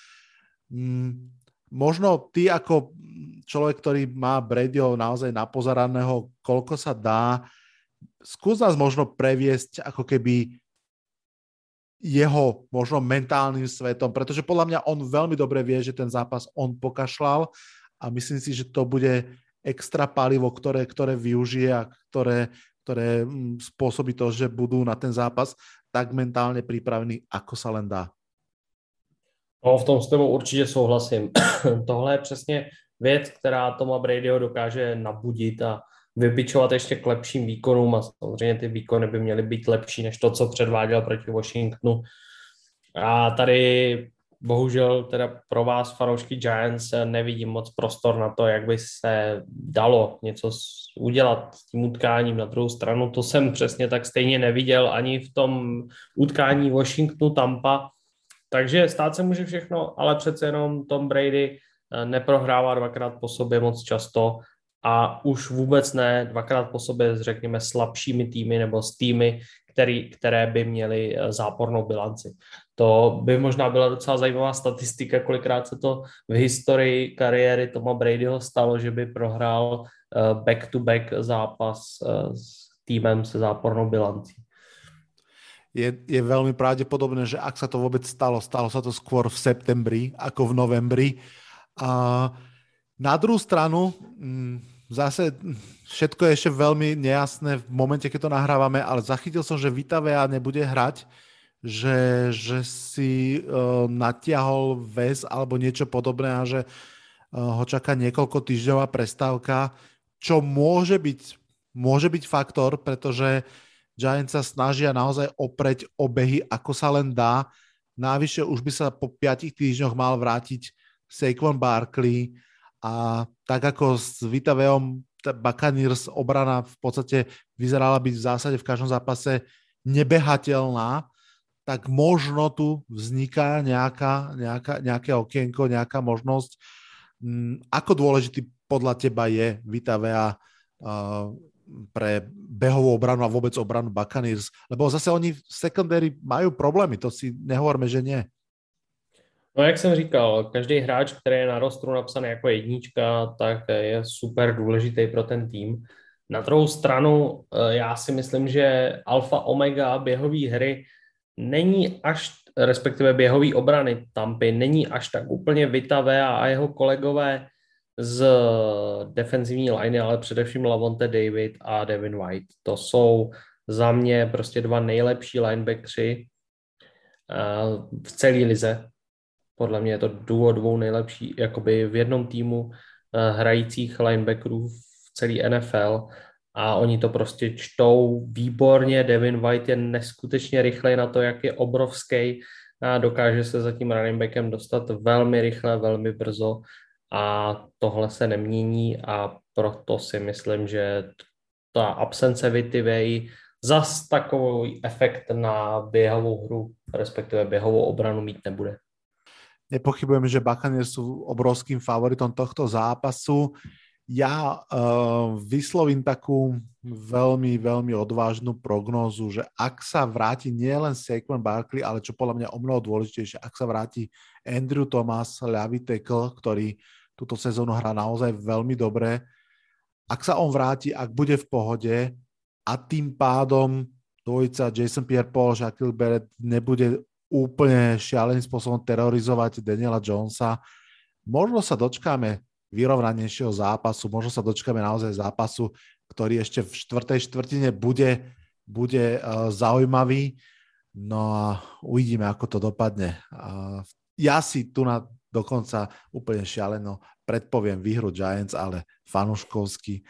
Mm, možno ty ako človek, ktorý má Bradyho naozaj napozeraného, koľko sa dá, skús nás možno previesť ako keby jeho možno mentálnym svetom, pretože podľa mňa on veľmi dobre vie, že ten zápas on pokašľal a myslím si, že to bude extra palivo, ktoré, ktoré využije a ktoré, ktoré mm, spôsobí to, že budú na ten zápas tak mentálně připravený, ako sa len dá. No, v tom s tebou určitě souhlasím. [clears throat] Tohle je přesně věc, která Toma Bradyho dokáže nabudit a vybičovat ještě k lepším výkonům a samozřejmě ty výkony by měly být lepší než to, co předváděl proti Washingtonu. A tady bohužel teda pro vás fanoušky Giants nevidím moc prostor na to, jak by se dalo něco udělat s tím utkáním. Na druhou stranu to jsem přesně tak stejně neviděl ani v tom utkání Washingtonu Tampa. Takže stát se může všechno, ale přece jenom Tom Brady eh, neprohrává dvakrát po sobě moc často a už vůbec ne dvakrát po sobě s řekněme slabšími týmy nebo s týmy, který, které by měly eh, zápornou bilanci. To by možná byla docela zajímavá statistika, kolikrát se to v historii kariéry Toma Bradyho stalo, že by prohrál eh, back-to-back zápas eh, s týmem se zápornou bilancí. Je, je veľmi pravdepodobné, že ak sa to vôbec stalo, stalo sa to skôr v septembri ako v novembri. A na druhou stranu, mm, zase všetko je ešte veľmi nejasné v momente, keď to nahrávame, ale zachytil som, že Vita Vea nebude hrať, že, že si uh, natiahol väz alebo niečo podobné a že uh, ho čaká niekoľko týždňová prestávka, čo môže byť, môže byť faktor, pretože Giants sa snažia naozaj opreť obehy, ako sa len dá. Návyššie už by sa po 5 týždňoch mal vrátiť Saquon Barkley a tak ako s Vitaveom Buccaneers obrana v podstate vyzerala byť v zásade v každom zápase nebehateľná, tak možno tu vzniká nejaká, nejaká, nejaké okienko, nejaká možnosť. Mm, ako dôležitý podľa teba je Vitavea uh, pre behovú obranu a vôbec obranu Buccaneers? Lebo zase oni v secondary majú problémy, to si nehovorme, že nie. No jak jsem říkal, každý hráč, který je na rostru napsaný jako jednička, tak je super důležitý pro ten tým. Na druhou stranu, eh, já si myslím, že alfa omega běhové hry není až, respektive běhové obrany Tampy, není až tak úplně vytavé a jeho kolegové z defenzivní liney, ale především Lavonte David a Devin White. To jsou za mě prostě dva nejlepší linebackři eh, v celé lize podle mě je to duo dvou nejlepší, jakoby v jednom týmu eh, hrajících linebackerů v celé NFL a oni to prostě čtou výborně. Devin White je neskutečně rychlej na to, jak je obrovský a dokáže se za tím running backem dostat velmi rychle, velmi brzo a tohle se nemění a proto si myslím, že ta absence Vitivej zas takový efekt na běhovou hru, respektive běhovou obranu mít nebude. Nepochybujem, že Buccaneers sú obrovským favoritom tohto zápasu. Ja uh, vyslovím takú veľmi, veľmi odvážnu prognózu, že ak sa vráti nielen Saquon Barkley, ale čo podľa mňa o mnoho dôležitejšie, ak sa vráti Andrew Thomas, ľavý tackle, ktorý túto sezónu hrá naozaj veľmi dobre, ak sa on vráti, ak bude v pohode a tým pádom dvojica Jason Pierre-Paul, Shaquille Barrett nebude úplne šialeným spôsobom terorizovať Daniela Jonesa. Možno sa dočkáme vyrovnanejšieho zápasu, možno sa dočkáme naozaj zápasu, ktorý ešte v štvrtej štvrtine bude, bude uh, zaujímavý. No a uvidíme, ako to dopadne. Ja si tu na dokonca úplne šialeno predpoviem výhru Giants, ale fanuškovsky,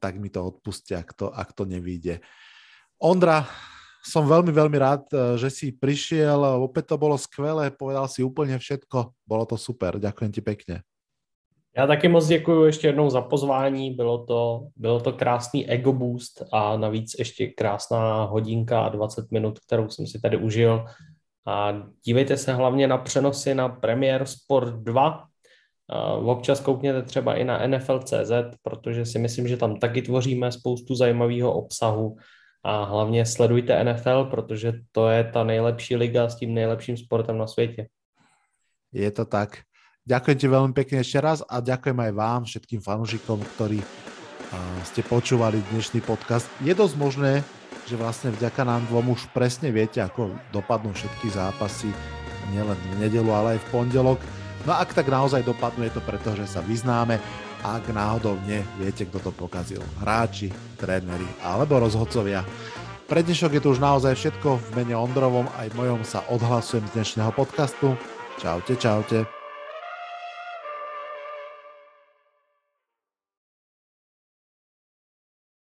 tak mi to odpustia, ak to, ak to nevíde. Ondra, som veľmi, veľmi rád, eh, že si prišiel. Opäť to bolo skvelé, povedal si úplně všetko. Bolo to super, ďakujem ti pekne. Já taky moc děkuji ještě jednou za pozvání, bylo to, bylo to krásný ego boost a navíc ještě krásná hodinka a 20 minut, kterou jsem si tady užil. A dívejte se hlavně na přenosy na Premier Sport 2. A občas koukněte třeba i na NFL.cz, protože si myslím, že tam taky tvoříme spoustu zajímavého obsahu a hlavně sledujte NFL, protože to je ta nejlepší liga s tím nejlepším sportem na světě. Je to tak. Ďakujem ti veľmi pekne ešte raz a ďakujem aj vám, všetkým fanúšikom, ktorí ste počúvali dnešný podcast. Je dosť možné, že vlastne vďaka nám dvom už presne viete, ako dopadnú všetky zápasy, nielen v nedelu, ale aj v pondelok. No ak tak naozaj dopadnú, je to preto, že sa vyznáme ak náhodou nie, viete, kto to pokazil. Hráči, tréneri alebo rozhodcovia. Pre dnešok je to už naozaj všetko. V mene Ondrovom aj mojom sa odhlasujem z dnešného podcastu. Čaute, čaute.